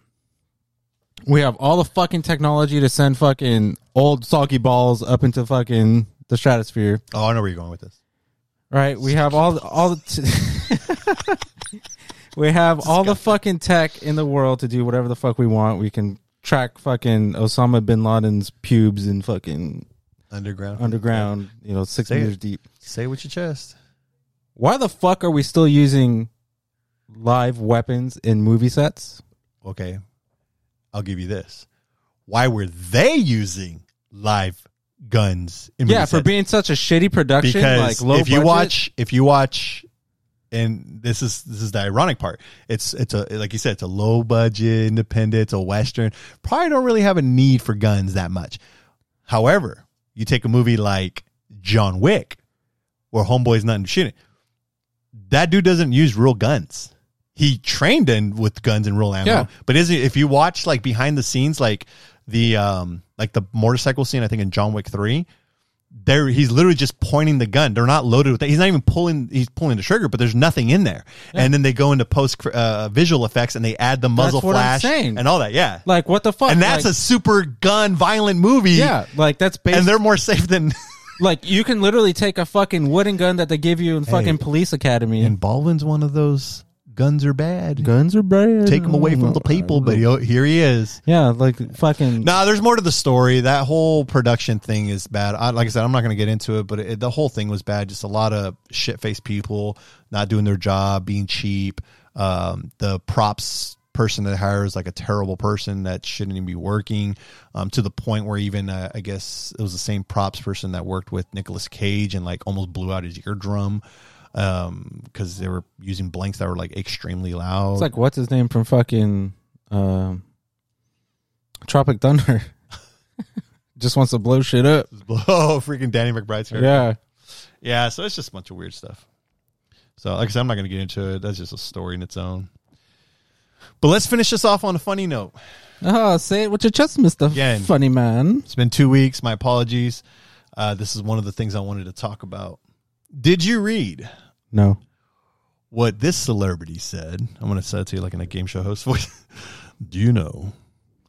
We have all the fucking technology to send fucking old soggy balls up into fucking the stratosphere, Oh, I know where you're going with this. right? We have all the, all the t- we have all the fucking tech in the world to do whatever the fuck we want. We can track fucking Osama bin Laden's pubes in fucking Underground. underground, you know, six Say it. meters deep. Say with your chest. Why the fuck are we still using live weapons in movie sets? Okay, I'll give you this. Why were they using live guns? In Yeah, for sets? being such a shitty production, because like low if you budget. watch, if you watch, and this is this is the ironic part. It's it's a like you said, it's a low budget, independent, it's a western. Probably don't really have a need for guns that much. However, you take a movie like John Wick, where homeboy's nothing shooting. That dude doesn't use real guns. He trained in with guns and real ammo. Yeah. But is if you watch like behind the scenes, like the um like the motorcycle scene, I think in John Wick three, there he's literally just pointing the gun. They're not loaded with that. He's not even pulling. He's pulling the trigger, but there's nothing in there. And then they go into post uh, visual effects and they add the muzzle flash and all that. Yeah, like what the fuck? and that's like, a super gun violent movie. yeah, like that's based. and they're more safe than. like you can literally take a fucking wooden gun that they give you in fucking police academy. and Baldwin's one of those guns are bad. guns are bad. Take them away from the people, but he- here he is. yeah, like fucking. Nah, there's more to the story. That whole production thing is bad. I, like I said, I'm not going to get into it, but it, the whole thing was bad. Just a lot of shit faced people not doing their job, being cheap. Um, the props person that hires like a terrible person that shouldn't even be working. Um, to the point where even uh, I guess it was the same props person that worked with Nicolas Cage and like almost blew out his eardrum because they were using blanks that were like extremely loud. It's like what's his name from fucking um, Tropic Thunder. Just wants to blow shit up. oh, freaking Danny McBride's here. Yeah. Yeah, so it's just a bunch of weird stuff. So, like I said, I'm not going to get into it. That's just a story in its own. But let's finish this off on a funny note. Oh, say it with your chest, Mister Again. Funny Man. It's been two weeks. My apologies. Uh, this is one of the things I wanted to talk about. Did you read No. what this celebrity said? I'm going to say it to you like in a game show host voice. Do you know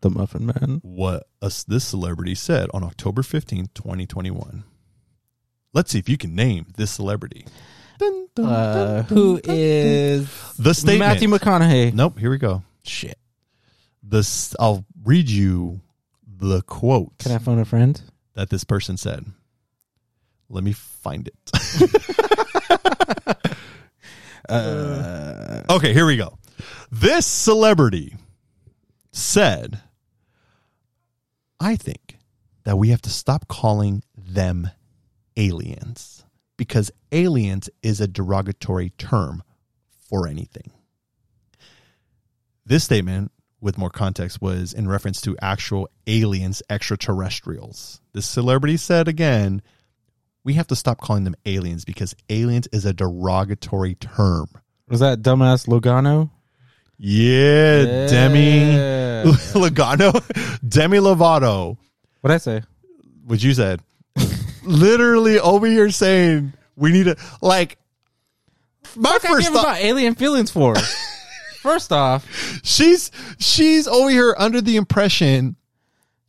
The Muffin Man. what us this celebrity said on October 15th, 2021? Let's see if you can name this celebrity. Dun, dun, Uh, who is The statement. Matthew McConaughey? Nope, here we go. Shit. This I'll read you the quote Can I phone a friend? that this person said. Let me find it. Uh, okay, here we go. This celebrity said, I think that we have to stop calling them aliens because aliens is a derogatory term for anything. This statement, with more context, was in reference to actual aliens, extraterrestrials. This celebrity said again, we have to stop calling them aliens because aliens is a derogatory term. was that dumbass Logano? Yeah, Demi Logano, Demi Lovato, What'd I say? what you said, literally over here saying we need to like. My Fuck first thought, about alien feelings for? First off, she's she's over here under the impression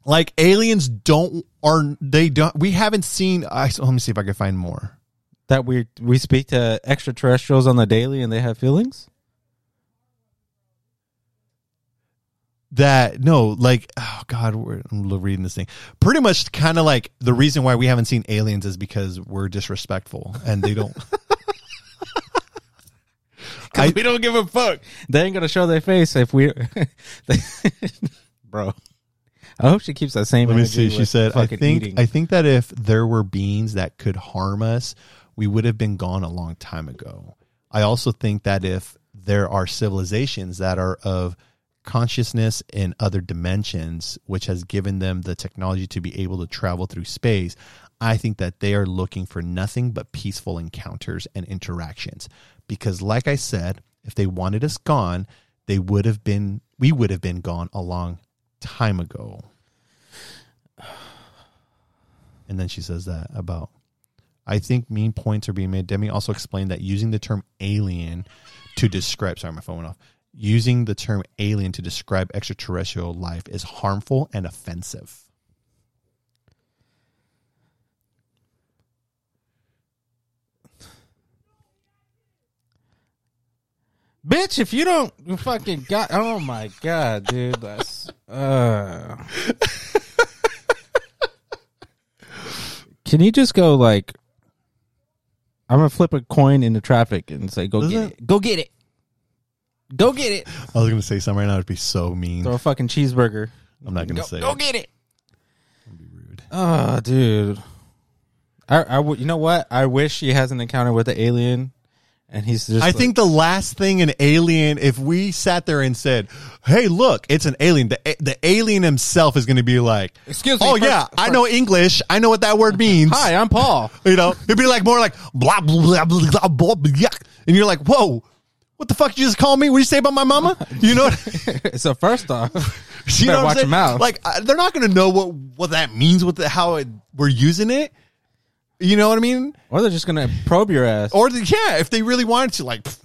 like aliens don't are they don't we haven't seen. I let me see if I can find more. that we we speak to extraterrestrials on the daily and they have feelings. that no like oh god we're, i'm reading this thing pretty much kind of like the reason why we haven't seen aliens is because we're disrespectful and they don't I- we don't give a fuck. They ain't gonna show their face if we, bro. I hope she keeps that same. let me see she said i think eating. i think that if there were beings that could harm us we would have been gone a long time ago i also think that if there are civilizations that are of consciousness in other dimensions which has given them the technology to be able to travel through space i think that they are looking for nothing but peaceful encounters and interactions because like i said if they wanted us gone they would have been we would have been gone a long time ago and then she says that about I think mean points are being made. Demi also explained that using the term alien to describe sorry, my phone went off. Using the term alien to describe extraterrestrial life is harmful and offensive. Bitch. If you don't you fucking got, oh my god, dude, that's. Uh. Can you just go like? I'm gonna flip a coin into traffic and say, "Go Doesn't get it. Go get it. Go get it. I was gonna say something right now, it'd be so mean. Throw a fucking cheeseburger. I'm not gonna Go, say go it. get it. It'd be rude. Oh, dude. I, I you know what? I wish she has an encounter with the alien, and he's just. I like- think the last thing an alien, if we sat there and said, "Hey, look, it's an alien," the the alien himself is going to be like, Excuse me, "Oh first- yeah, I know English. I know what that word means." Hi, I'm Paul. You know, it'd be like more like blah blah blah blah blah, blah, blah yuck. and you're like, "Whoa, what the fuck did you just call me? What did you say about my mama?" You know, so first off, you know better what I'm watch saying? your mouth. Like uh, they're not going to know what what that means with the, how it, we're using it. You know what I mean? or they're just gonna probe your ass. Or the, yeah, if they really wanted to, like, pff,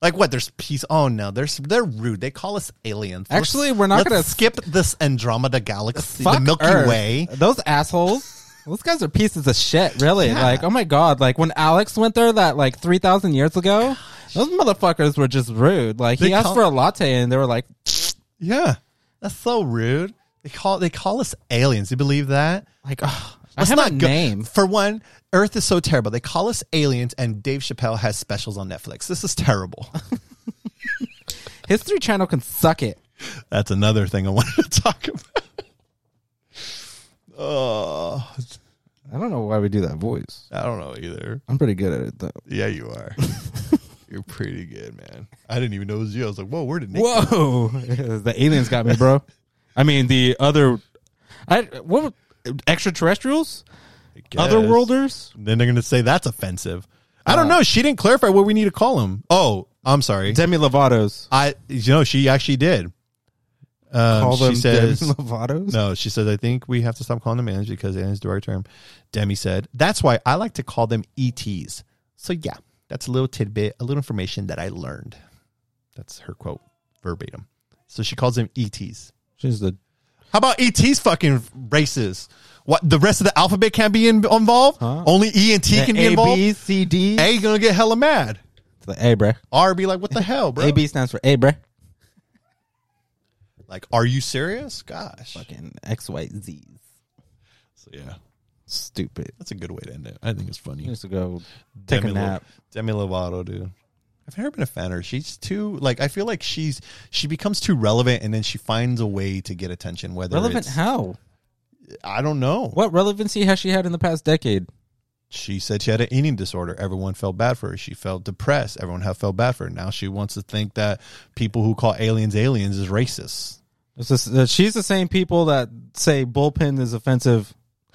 like what? There's peace. Oh no, there's they're rude. They call us aliens. Let's- Actually, we're not let's gonna- skip this Andromeda galaxy, Fuck the Milky Earth. Way. Those assholes. Those guys are pieces of shit, really. Yeah. Like, oh my god, like when Alex went there that like three thousand years ago, those motherfuckers were just rude. Like he asked call- for a latte and they were like, Yeah, that's so rude. They call they call us aliens. You believe that? like, oh, I Let's have a go- name. For one, Earth is so terrible. They call us aliens, and Dave Chappelle has specials on Netflix. This is terrible. History Channel can suck it. That's another thing I wanted to talk about. Oh, I don't know why we do that voice. I don't know either. I'm pretty good at it though. Yeah, you are. You're pretty good, man. I didn't even know it was you. I was like, whoa, where did Nick? Whoa, the aliens got me, bro. I mean, the other, I what extraterrestrials, Guess. otherworlders. Then they're gonna say that's offensive. I don't know. She didn't clarify what we need to call him. Oh, I'm sorry. Demi Lovato's. I, you know, she actually did. Um, Call them she says, Demi Lovato's. no, she says, I think we have to stop calling them aliens because aliens is the right term. Demi said, that's why I like to call them ETs. So yeah, that's a little tidbit, a little information that I learned. That's her quote verbatim. So she calls them ETs. She's the How about ET's fucking races? What the rest of the alphabet can't be in, involved? Huh? Only E and T can be A, involved. B, C, D. A gonna get hella mad. It's the A, bruh. R be like, what the hell, bro? A, B stands for A, bruh. Like, are you serious? Gosh. Fucking X, Y, Z's. So yeah, Stupid. that's a good way to end it. I think it's funny. Needs to go take Demi a nap. Demi Lovato, dude. I've never been a fan of her. She's too like I feel like she's she becomes too relevant and then she finds a way to get attention. Whether Relevant it's, how? I don't know. What relevancy has she had in the past decade? She said she had an eating disorder. Everyone felt bad for her. She felt depressed. Everyone have felt bad for her. Now she wants to think that people who call aliens aliens is racist. It's just, uh, she's the same people that say bullpen is offensive.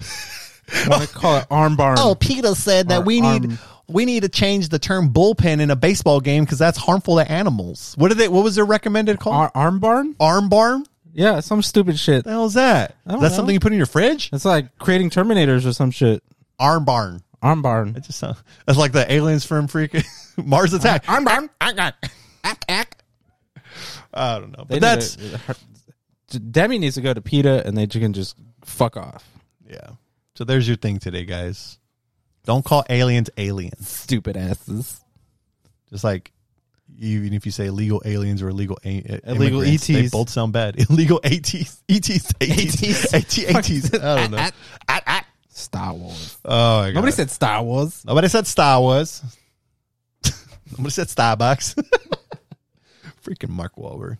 Want to call it armbar? Oh, PETA said that we need arm- we need to change the term bullpen in a baseball game because that's harmful to animals. What did they? What was their recommended call? Ar- arm barn? Arm barn. Yeah, some stupid shit. The hell is that? That's know. something you put in your fridge? It's like creating Terminators or some shit. Arm barn. Arm barn. It just sounds it's like the aliens from freaking Mars Attack. Arm barn. I don't know, They but need that's to- uh, Demi needs to go to PETA and they can just fuck off. yeah. So there's your thing today, guys. Don't call aliens aliens. Stupid asses. Just like even if you say illegal aliens or illegal a- Illegal immigrants, they both sound bad. Illegal ATs, ETs, ATs, AT, ATs. I don't know. At, at. Star Wars. Oh my god. Nobody said Star Wars. Nobody said Star Wars. Nobody said Starbucks. Freaking Mark Wahlberg.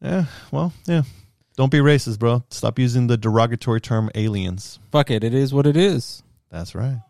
Yeah, well, yeah. Don't be racist, bro. Stop using the derogatory term aliens. Fuck it. It is what it is. That's right.